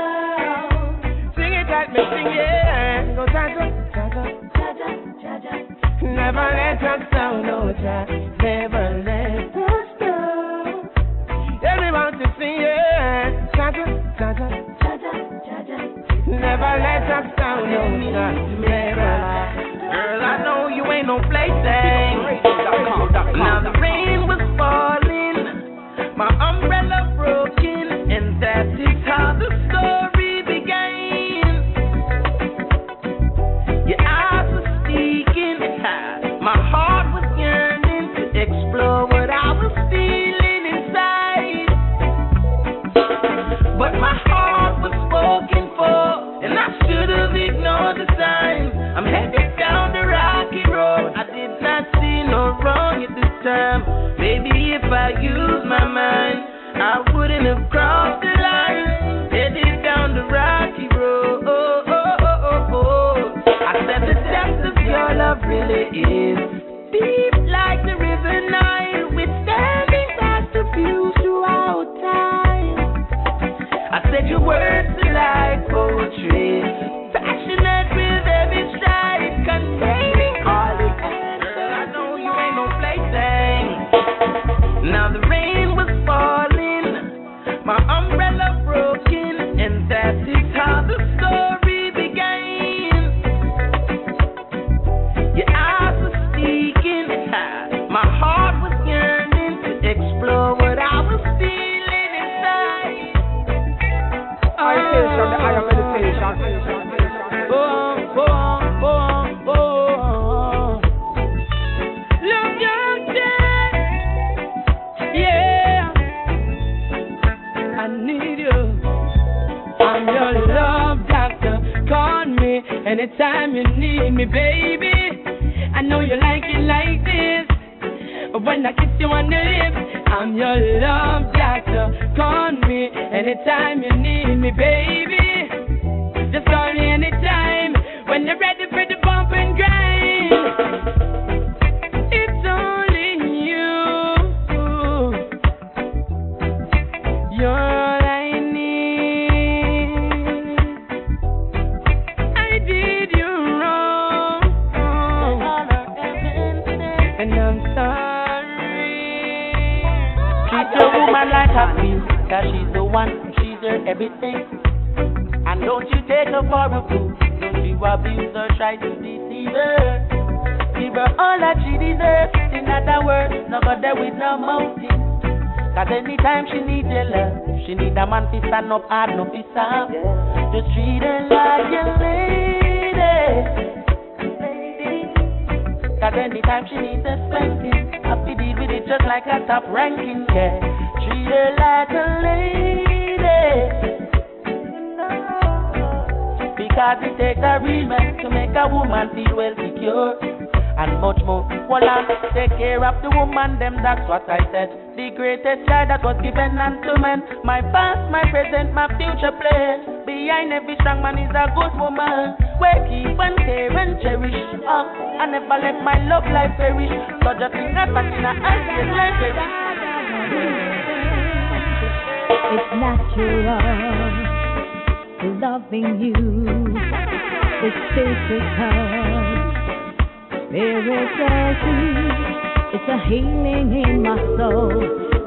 Sing it like me, sing it. Go, Jah, Never let us down, no Jah. Never let us. Everyone to sing it. Jah, Jah, Jah, Never let us down, no. Never. Girl, I know you ain't no plaything. Eh? Now be soft. Just treat her like a lady. Cause anytime she needs a spanking, I fi deal with it just like a top ranking, yeah. Treat her like a lady. Because it takes a real man to make a woman feel well secure. And much more. Well, I take care of the woman, them, that's what I said. The greatest child that was given unto men. Past, my present, my future plan. Behind every strong man is a good woman. Where keep and care and cherish. Oh, I never let my love life perish. So just think that back in a eyes, like It's natural loving you. It's physical, spiritual. It's a healing in my soul.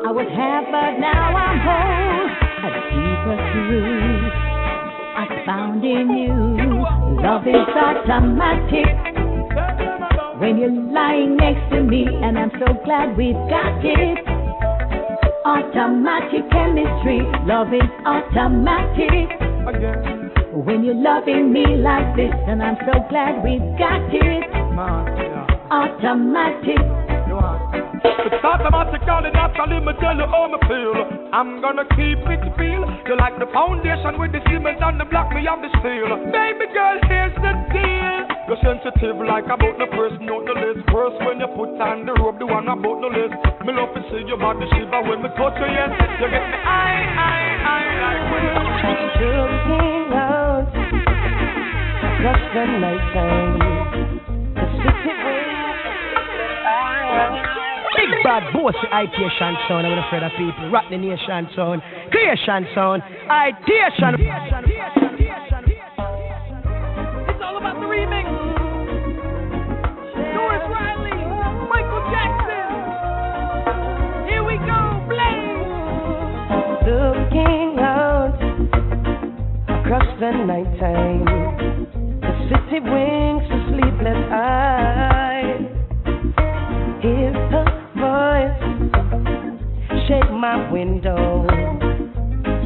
I was half, but now I'm whole. Love is automatic. When you're lying next to me, and I'm so glad we've got it. Automatic chemistry, love is automatic. When you're loving me like this, and I'm so glad we've got it. Automatic It's automatically, naturally, me tell you how me feel. I'm gonna keep it real. You like the foundation with the cement and the block, me have the steel. Baby girl, here's the deal. You're sensitive like about the first note the list. First when you put on the robe, the one about the list. Me love to see your body shiver when me touch you, yes. You get me, I, I, I, like when Looking out across the nighttime, the city Big bad bossy Itation sound, I'm afraid of people. Rock the nation sound, creation sound, Itation. It's all about the remix. Doris Riley, Michael Jackson. Here we go, Blaze. looking out across the nighttime. The city winks a sleepless eye. Hear her voice shake my window.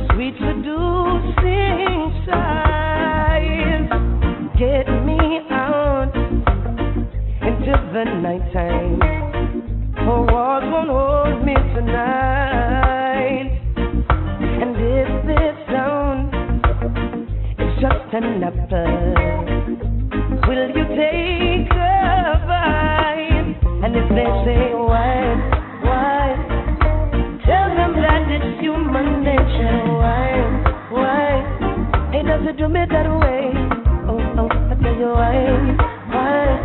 Sweet seducing sighs get me out into the nighttime. Her walls won't hold me tonight. And if this sound is just an will you take? And if they say why, why? Tell them that it's human nature. Why, why? It doesn't do me that way. Oh, oh, I tell you why, why?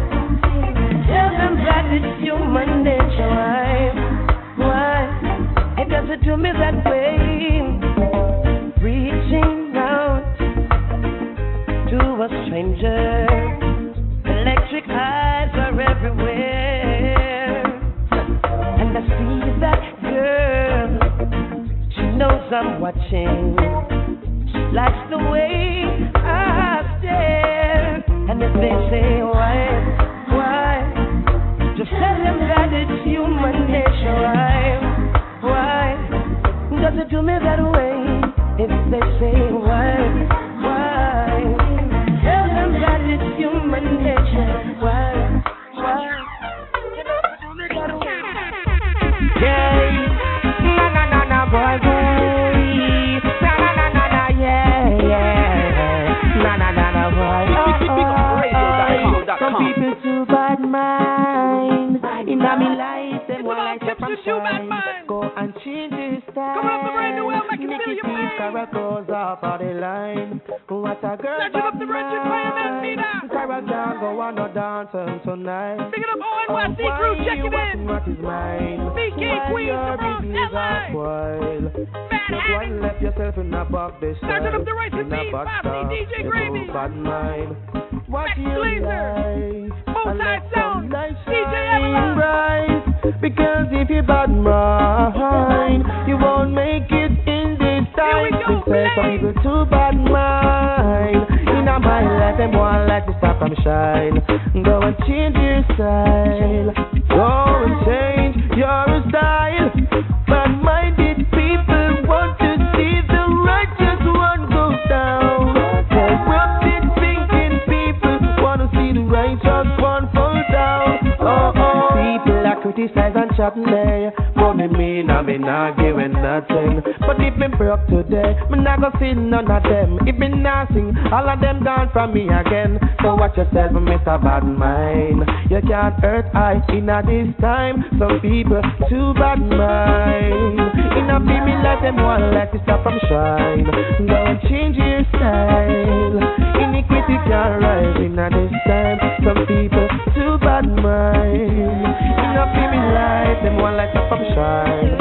Tell them that it's human nature. Why, why? It doesn't do me that way. Reaching out to a stranger. Electric eyes knows I'm watching. Likes the way I stare. And if they say why, why? Just tell them that it's human nature. Why, why? Does it do me that way? If they say why, why? Tell them that it's human nature. And shine. Go and change your style. Negative characters off of the line. What a girl bad mind. Sarah can't go on no dancing tonight. Pick it up, ONYC crew, check it in. What is mine? BK your the Bronx, LA. are spoiled? You go and left yourself in a box this Starting up the right to a me, bad Bobby. DJ Gravy. bad mind. What Max you Blazer. like? Both sides sound. DJ Avalon. bright. Because if you bad mind, you won't make it in this time. We say some people too bad mind. In a my life, them want like to stop and shine. Go and change your style. Go and change your style. Bad-minded people Are criticize and. But me mean I me not giving nothing. But if me broke today, me not go see none of them. If me not sing, all of them down from me again. So watch yourself, Mr. Bad Mind. You can't hurt I in a this time. Some people too bad mind. In a be me let them one like to stop from shine. And change your style. Iniquity can't rise in a this time. Some people too bad mind. Them want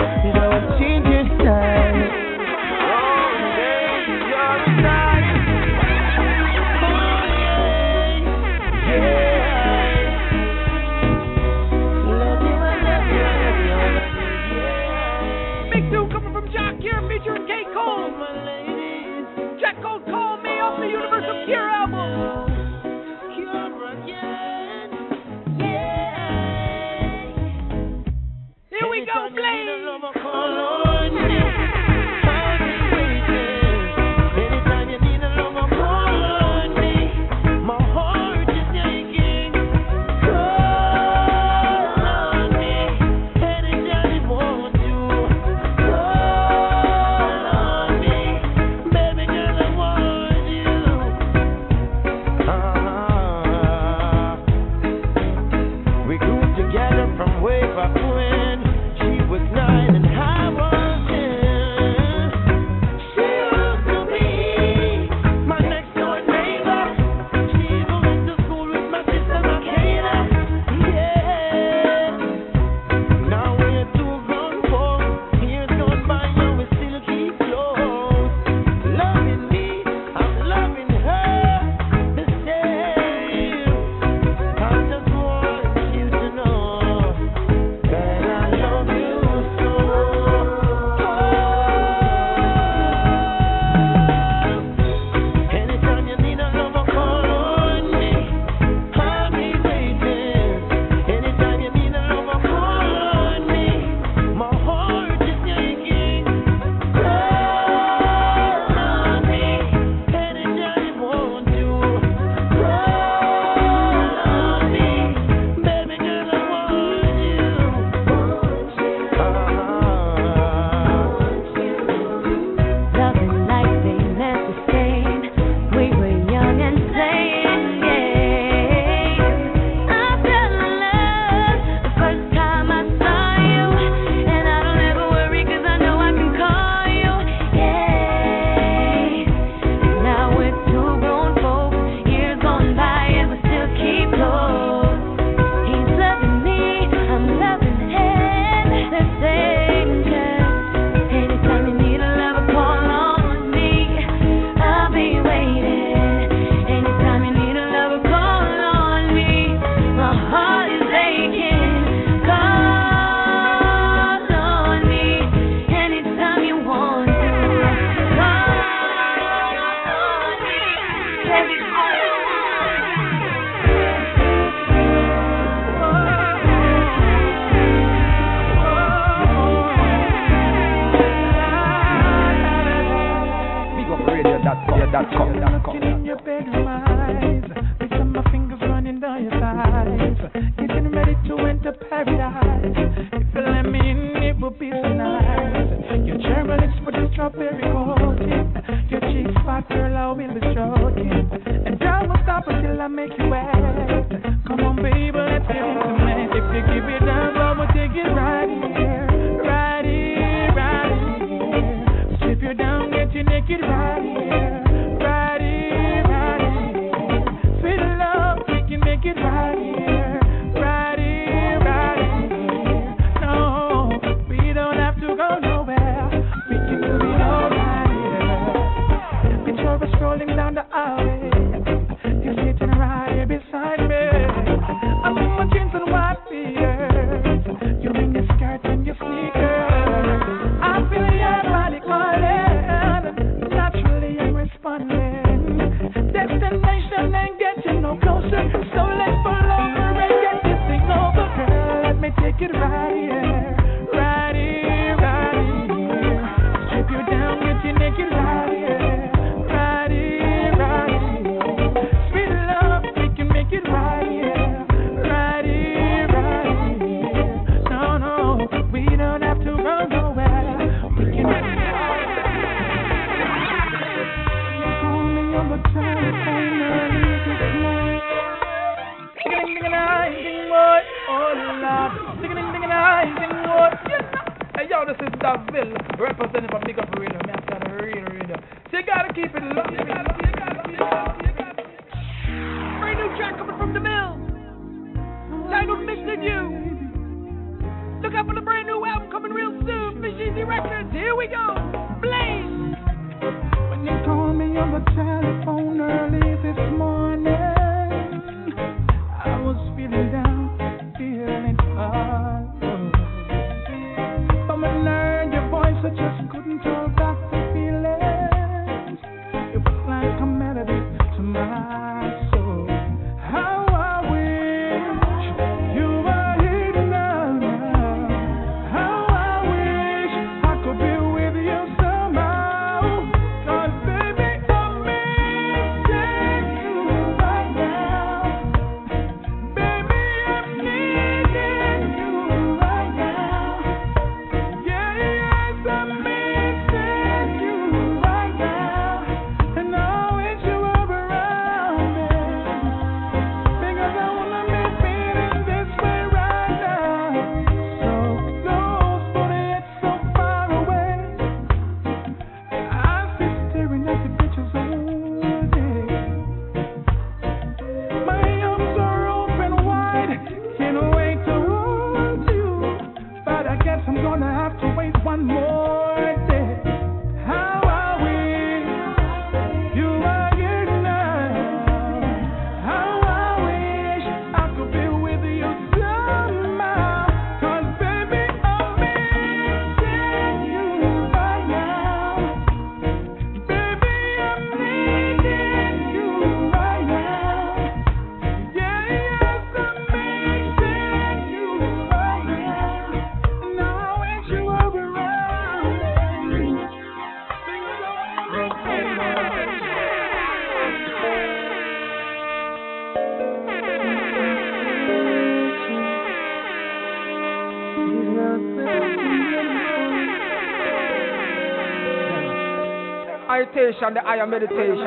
meditation, the higher meditation.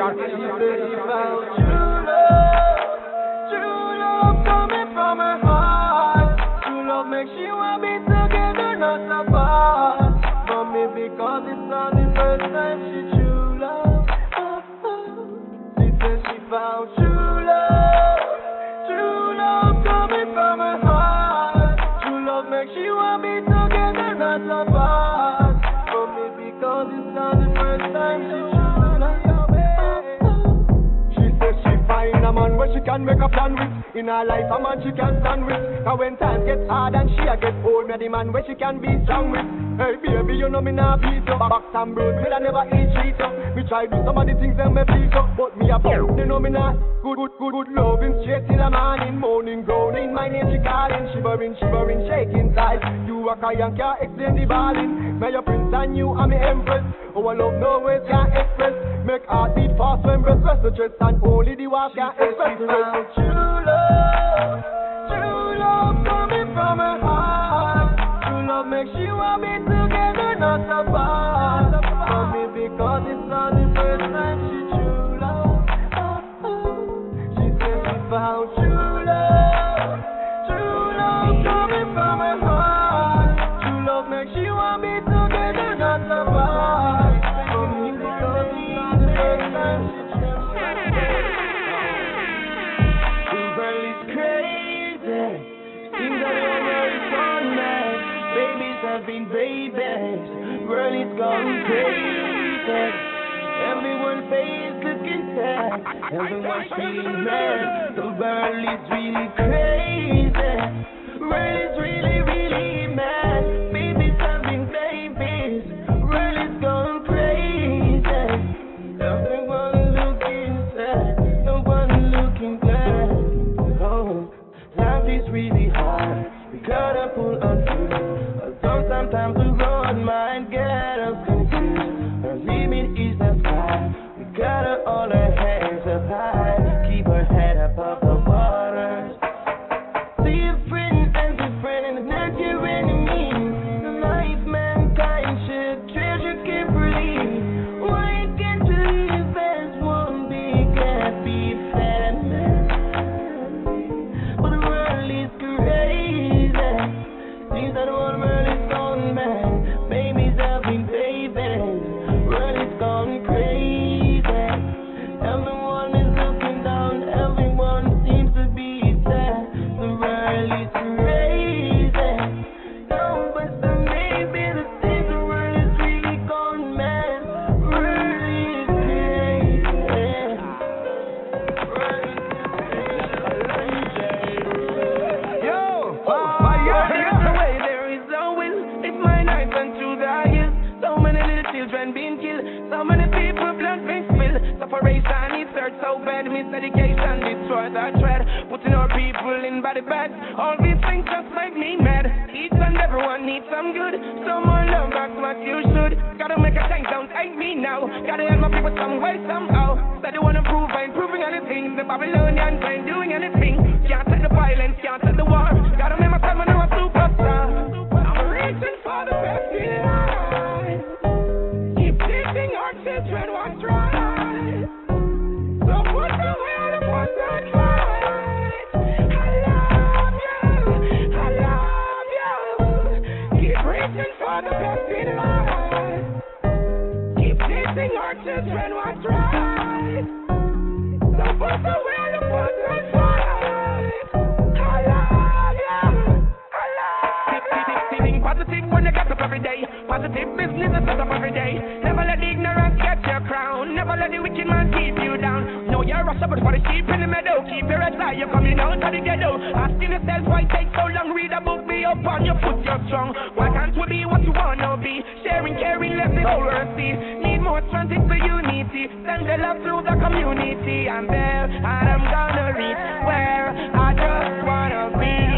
makes she want be together, not apart. For me, because it's all the first make a plan with. In her life, a man she can stand with. Cause when times get hard and she a get old, me the man where she can be strong with. Hey baby, you know me nah beat up. Box and broad, me I never eat cheat up. Me try do some of the things that me beat up, but me a bow. You know me nah good, good, good, good loving straight till the morning, morning groaning. My name she calling, shivering, shivering, shaking tight. You a cry and can't explain the balling. May you than you, I'm the empress. Oh, I love no words can express. Make our deep fast when breath rest the chest, and only the wife can express. True love, true love coming from her heart. True love makes you. Face looking sad. Everyone's feeling mad. The world is really crazy. World is really, really mad. Babies have babies. World is gone crazy. Everyone looking sad. No one looking glad. Oh, life is really hard. We gotta pull on through. Although sometimes the road might So many people blood being spilled. Separation needs search so bad. Miseducation destroy our thread. Putting our people in body bags. All these things just make me mad. Each and everyone needs some good. Some more love, that's what you should. Gotta make a change, don't hate me now. Gotta help my people some way, somehow. Said they wanna prove, I ain't proving anything. The Babylonians ain't doing anything. Can't take the violence, can't take the war. Gotta make my time, I know I'm superstar. I'm reaching for the best Set up every day. Never let the ignorance get your crown. Never let the wicked man keep you down. Know you're responsible for the sheep in the meadow. Keep your head high. You're coming out of the ghetto. Asking yourself why it takes so long. Read a book, be up on your foot, you're strong. Why can't we be what you wanna be? Sharing, caring, let the whole world see. Need more strength for unity. Send the love through the community. I'm there and I'm gonna reach where I just wanna be.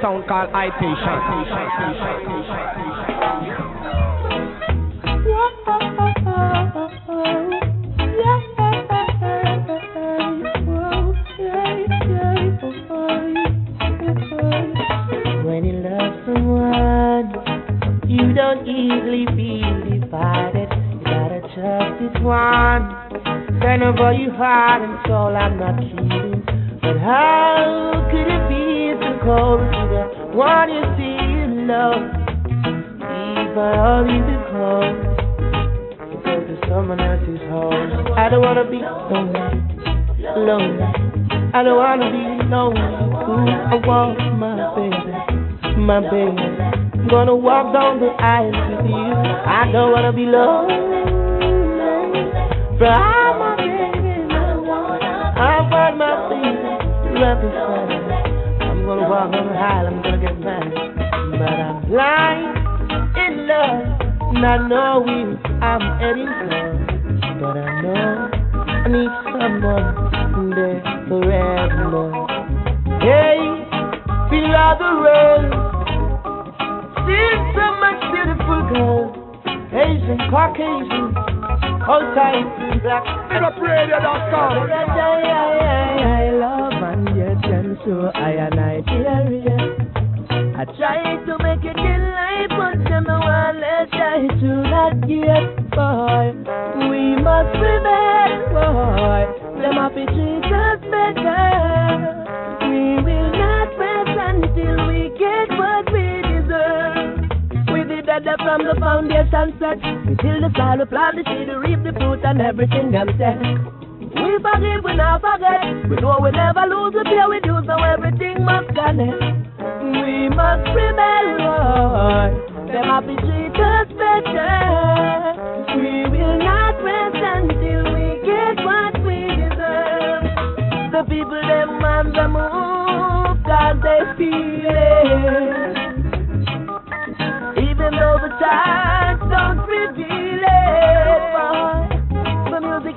Sound called Itation. When you love someone, you don't easily feel divided. You gotta trust this one. Turn over your heart and soul, I'm not kidding. But how could it be so cold to the one you see in love? If I only be cold, to go to someone else's home. I don't wanna be lonely, lonely. I don't wanna be lonely. Ooh, I want my baby, my baby. I'm gonna walk down the aisle with you. I don't wanna be lonely. For I'm my baby, I want my baby right beside me. I'm gonna walk on the aisle, I'm gonna get mad. But I'm blind in love, not knowing I'm heading home. But I know I need someone there forever. Hey, feel all the rain. Seen so much beautiful girls, Asian, Caucasian, all types, black. BigUpRadio.com. I, I love and yet them so I and fear I try to make it in life, but them no want let die to that gate, boy. We must prevail, boy. Them have to treat us better. We will not rest until we get what we deserve. We did that from the foundation set. Until the soil we plant the seed, we reap the fruit and everything I'm set. We forgive, we not forget. We know we never lose, we pay we do, so everything must connect. We must prevail, Lord. Them to treat us better. We will not rest until we get what we deserve. The people them on the move, cause they feel it. Even though the charts don't reveal it, boy. The music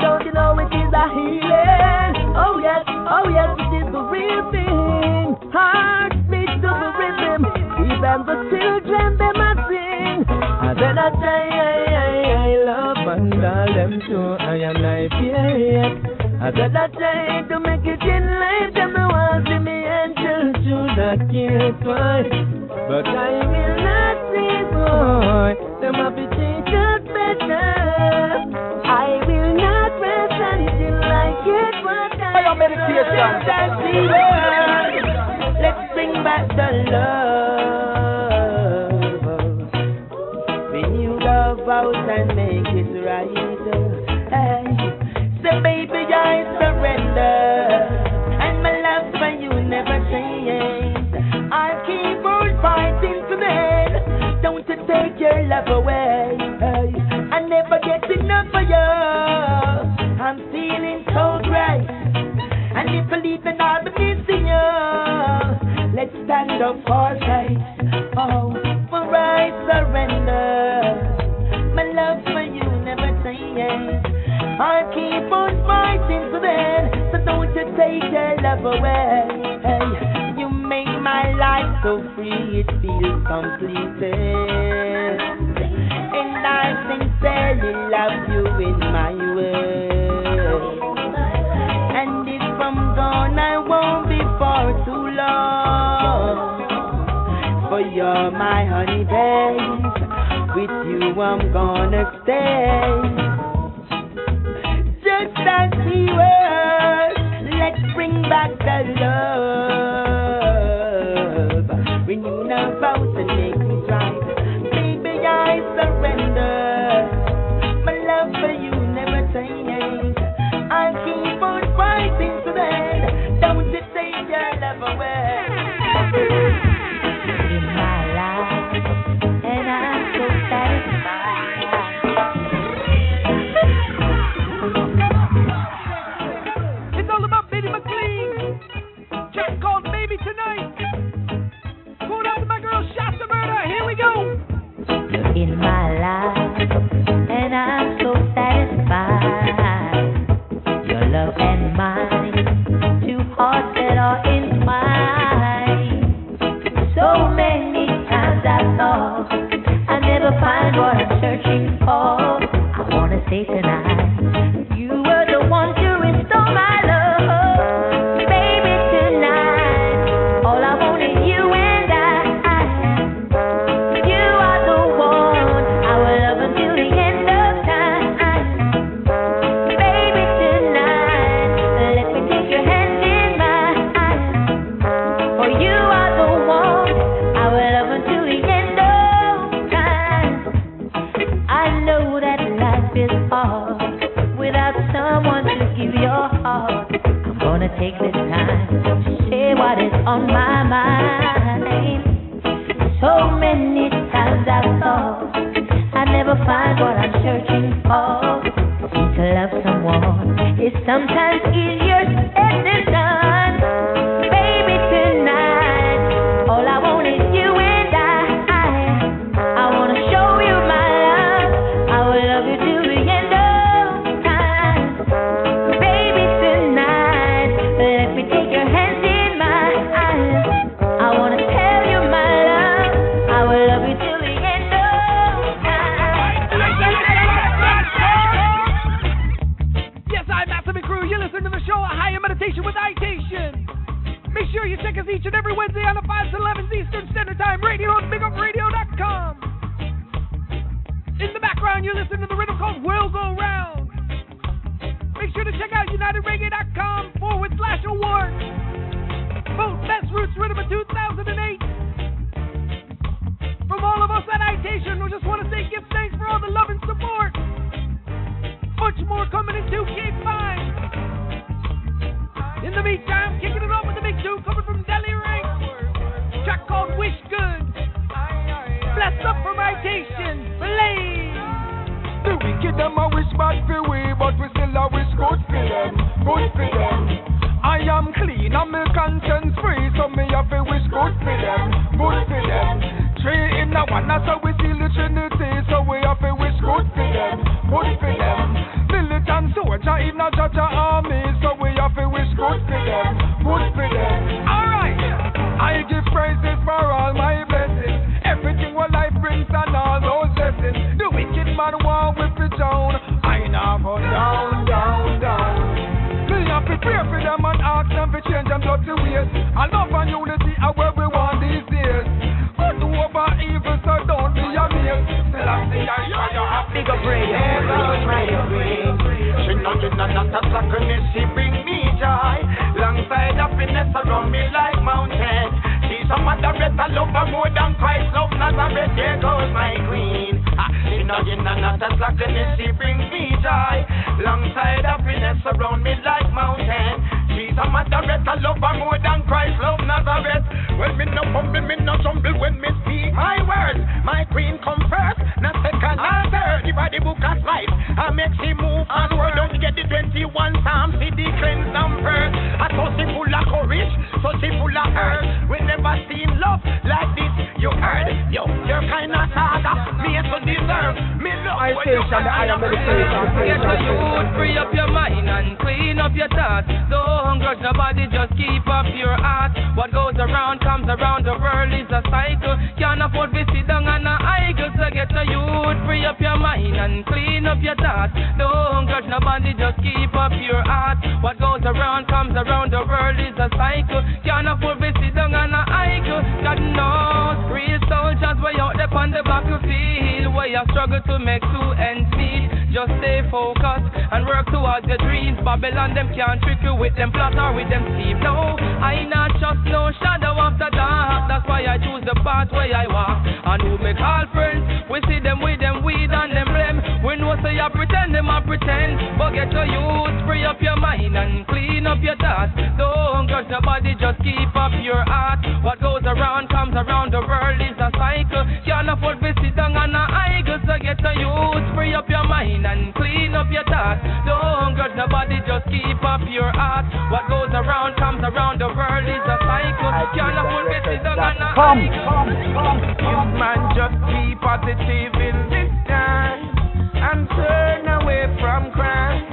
a healing. Oh yes, oh yes, it is the real thing. Heart beat to the rhythm. Even the children them a sing. And then I say, I, I, I love and all them too. I am I fear it. I said I try to make it in life. Them the ones see me angel to not kill twice. But I will not see boy. Them have treat us better. Fire meditation. Let's bring back the love. Renew love out and make it right. Hey, say baby I surrender, and my love for you never change. I'll keep on fighting for them. Don't you take your love away. Hey, I never get enough of you. I'm feeling so great. And if I leave, then I'll be missing you. Let's stand up for faith. Oh, for I surrender. My love for you never changes. I keep on fighting for them. So don't you take your love away. Hey, you make my life so free, it feels completed. And I sincerely love you in my way. I'm gone, I won't be for too long. For you're my honey babe. With you, I'm gonna stay. Just as we were, let's bring back the love. Sometimes easier said than done. Out forward slash awards. Vote Best Roots Rhythm of 2008. From all of us at Itation, we just want to say give thanks for all the love and support. Much more coming in 2K5. In the meantime, kicking it off with the big two coming from Delhi Ring. Track called Wish Good. Blessed up from Itation. Blaze. The wicked them a wish bad for and conscience free, so me have to wish good for them, good for them. Three in the one, that's how we see the Trinity, so we have to wish good for them, good for them. Militant soldier in a Jah Jah army, so we have to wish good for them, I I. She not a she bring me joy. Happiness around me like mountain. She's a mother better love her more than Christ love goes my queen. She not a she bring me joy. Happiness around me like mountain. She's a better love more than Christ love me no me no when me speak my words. My queen come first, not second, not I the book of life, I make she move onward. Don't get the 21 Psalms, see the cleanse and first. I thought she full of courage, so she full of earth. We never seen love like this. You heard, yo, your kind of saga, me to deserve. Me love I when you Shanda, I am meditation. Get your youth, free up your mind and clean up your thoughts. Don't grudge nobody, just keep up your heart. What goes around comes around, the world is a cycle. Can't afford to sit down and a youth, free up your mind and clean up your thoughts. Don't grudge nobody, just keep up your heart. What goes around comes around, the world is a cycle. Can't afford to sit down and a. God knows, real soldiers way out there on the battlefield. Where you struggle to make two ends. Just stay focused and work towards your dreams. Babylon, them can't trick you with them plot or with them scheme. No, I not just no shadow after dark. That's why I choose the path where I walk. And who make all friends, we see them with them weed and them blame. We know say you pretend, them a pretend. But get your youth, free up your mind and clean up your thoughts. Don't grudge nobody, just keep up your heart. What goes around comes around, the world is mind and clean up your thoughts. Don't grudge nobody, just keep up your heart. What goes around comes around, the world is a cycle. Can't afford to sit down on a Come, come, come. You man just be positive in this time and turn away from crime.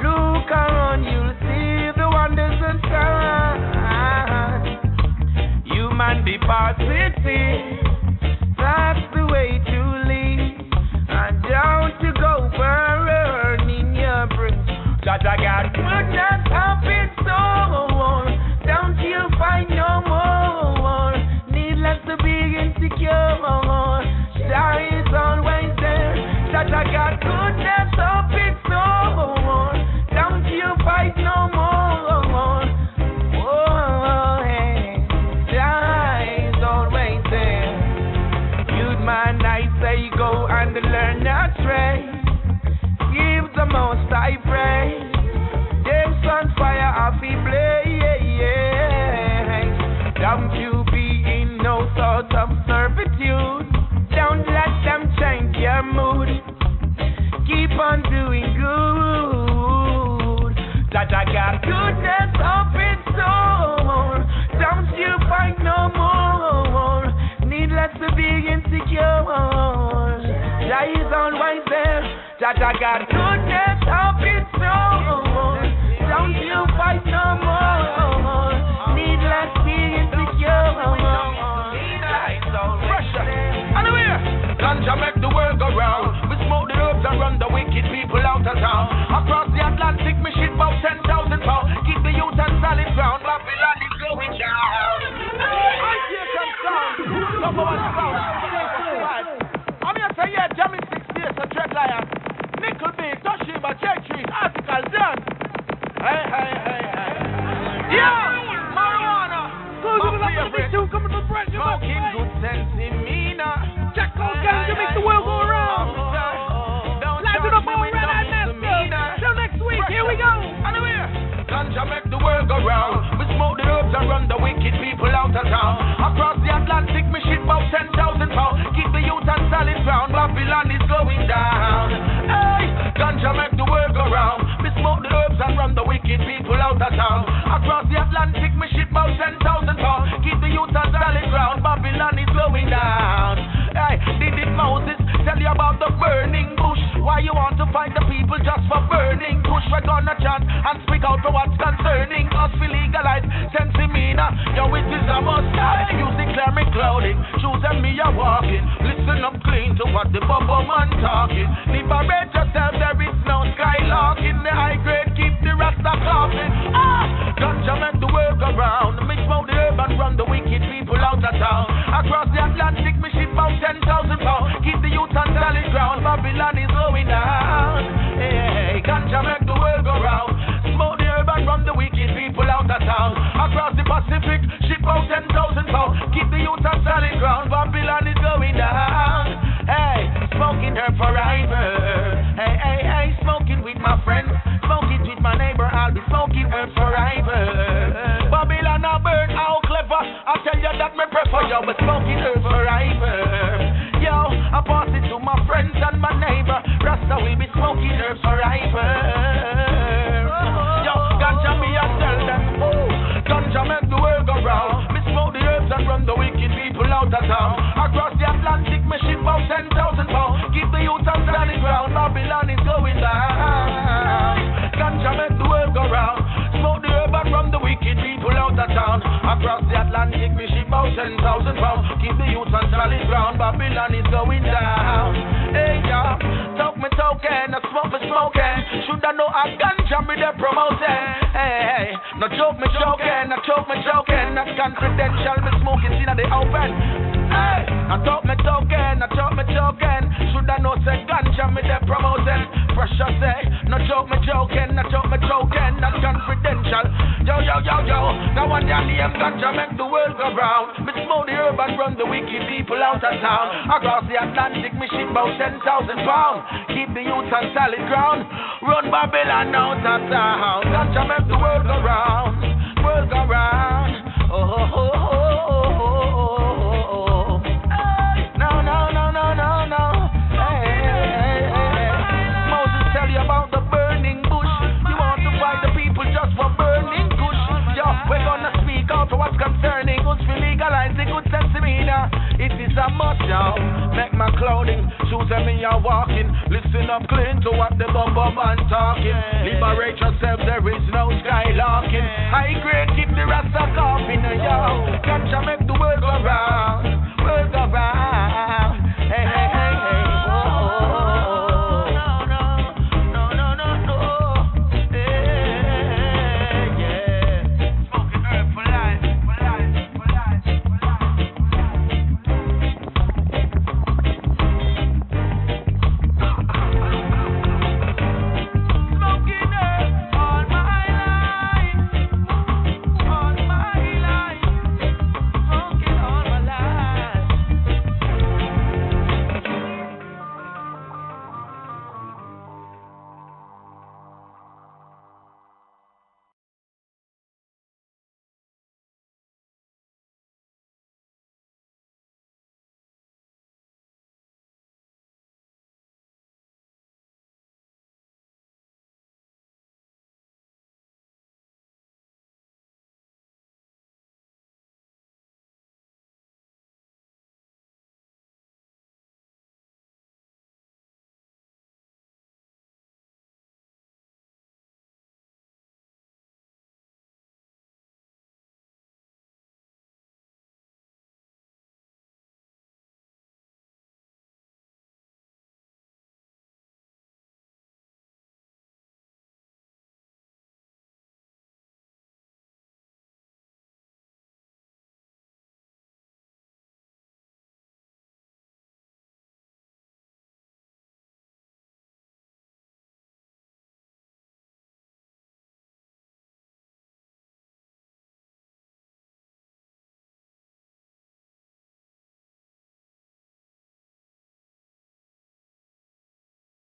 Look around, you'll see the wonders of God. You man be positive. There. That I got goodness up in store. Don't you fight no more. Needless to be insecure. Pressure. Anyway, ganja make the world go round. We smoke the herbs and run the wicked people out of town. Across the Atlantic, me shit about 10,000 pounds. Keep the youth on solid ground. Babylon is going down. I take number one sound. I'm here to yeah, jamming six days, a dread lion. B, Toshiba, Cherry Trees, Article, done. Hey, hey, hey, hey. Yeah, marijuana. My favorite. Smoking good sense in me now. Gang to make the world go around. Live it up on Red Eye Master. Till next week, here we go. Ganja make the world go round. We smoke the herbs and run the wicked people out of town. Across the Atlantic, me ship about 10,000 pounds. Keep the youth on solid ground. Babylon is going down. Hey, ganja make the world go round. We smoke the herbs and run the wicked people out of town. Across the Atlantic, me ship about 10,000 pounds. Keep the youth on solid ground. Babylon is going down. Hey, did it Moses tell you about the burning bush? Why you want to fight the people just for burning Push We're gonna chant and speak out for what's concerning us. We legalize sensimilla. Yo, it is a must. Use declare me clouding. Shoes and me are walking. Listen up clean to what the bubble man talking. Liberate yourself, there is no skylarking. The high grade keep rasta coughing. Ah, ganja make the world go round. Me smoke the herb and run the wicked people out of town. Across the Atlantic, me ship about 10,000 pounds. Keep the youth on solid ground. Babylon is going down. Hey, ganja make the world go round. Smoke the herb and run the wicked people out of town. Across the Pacific, ship out 10,000 pounds. Keep the youth on solid ground. Babylon is going down. Hey, smoking herb forever. Hey, hey,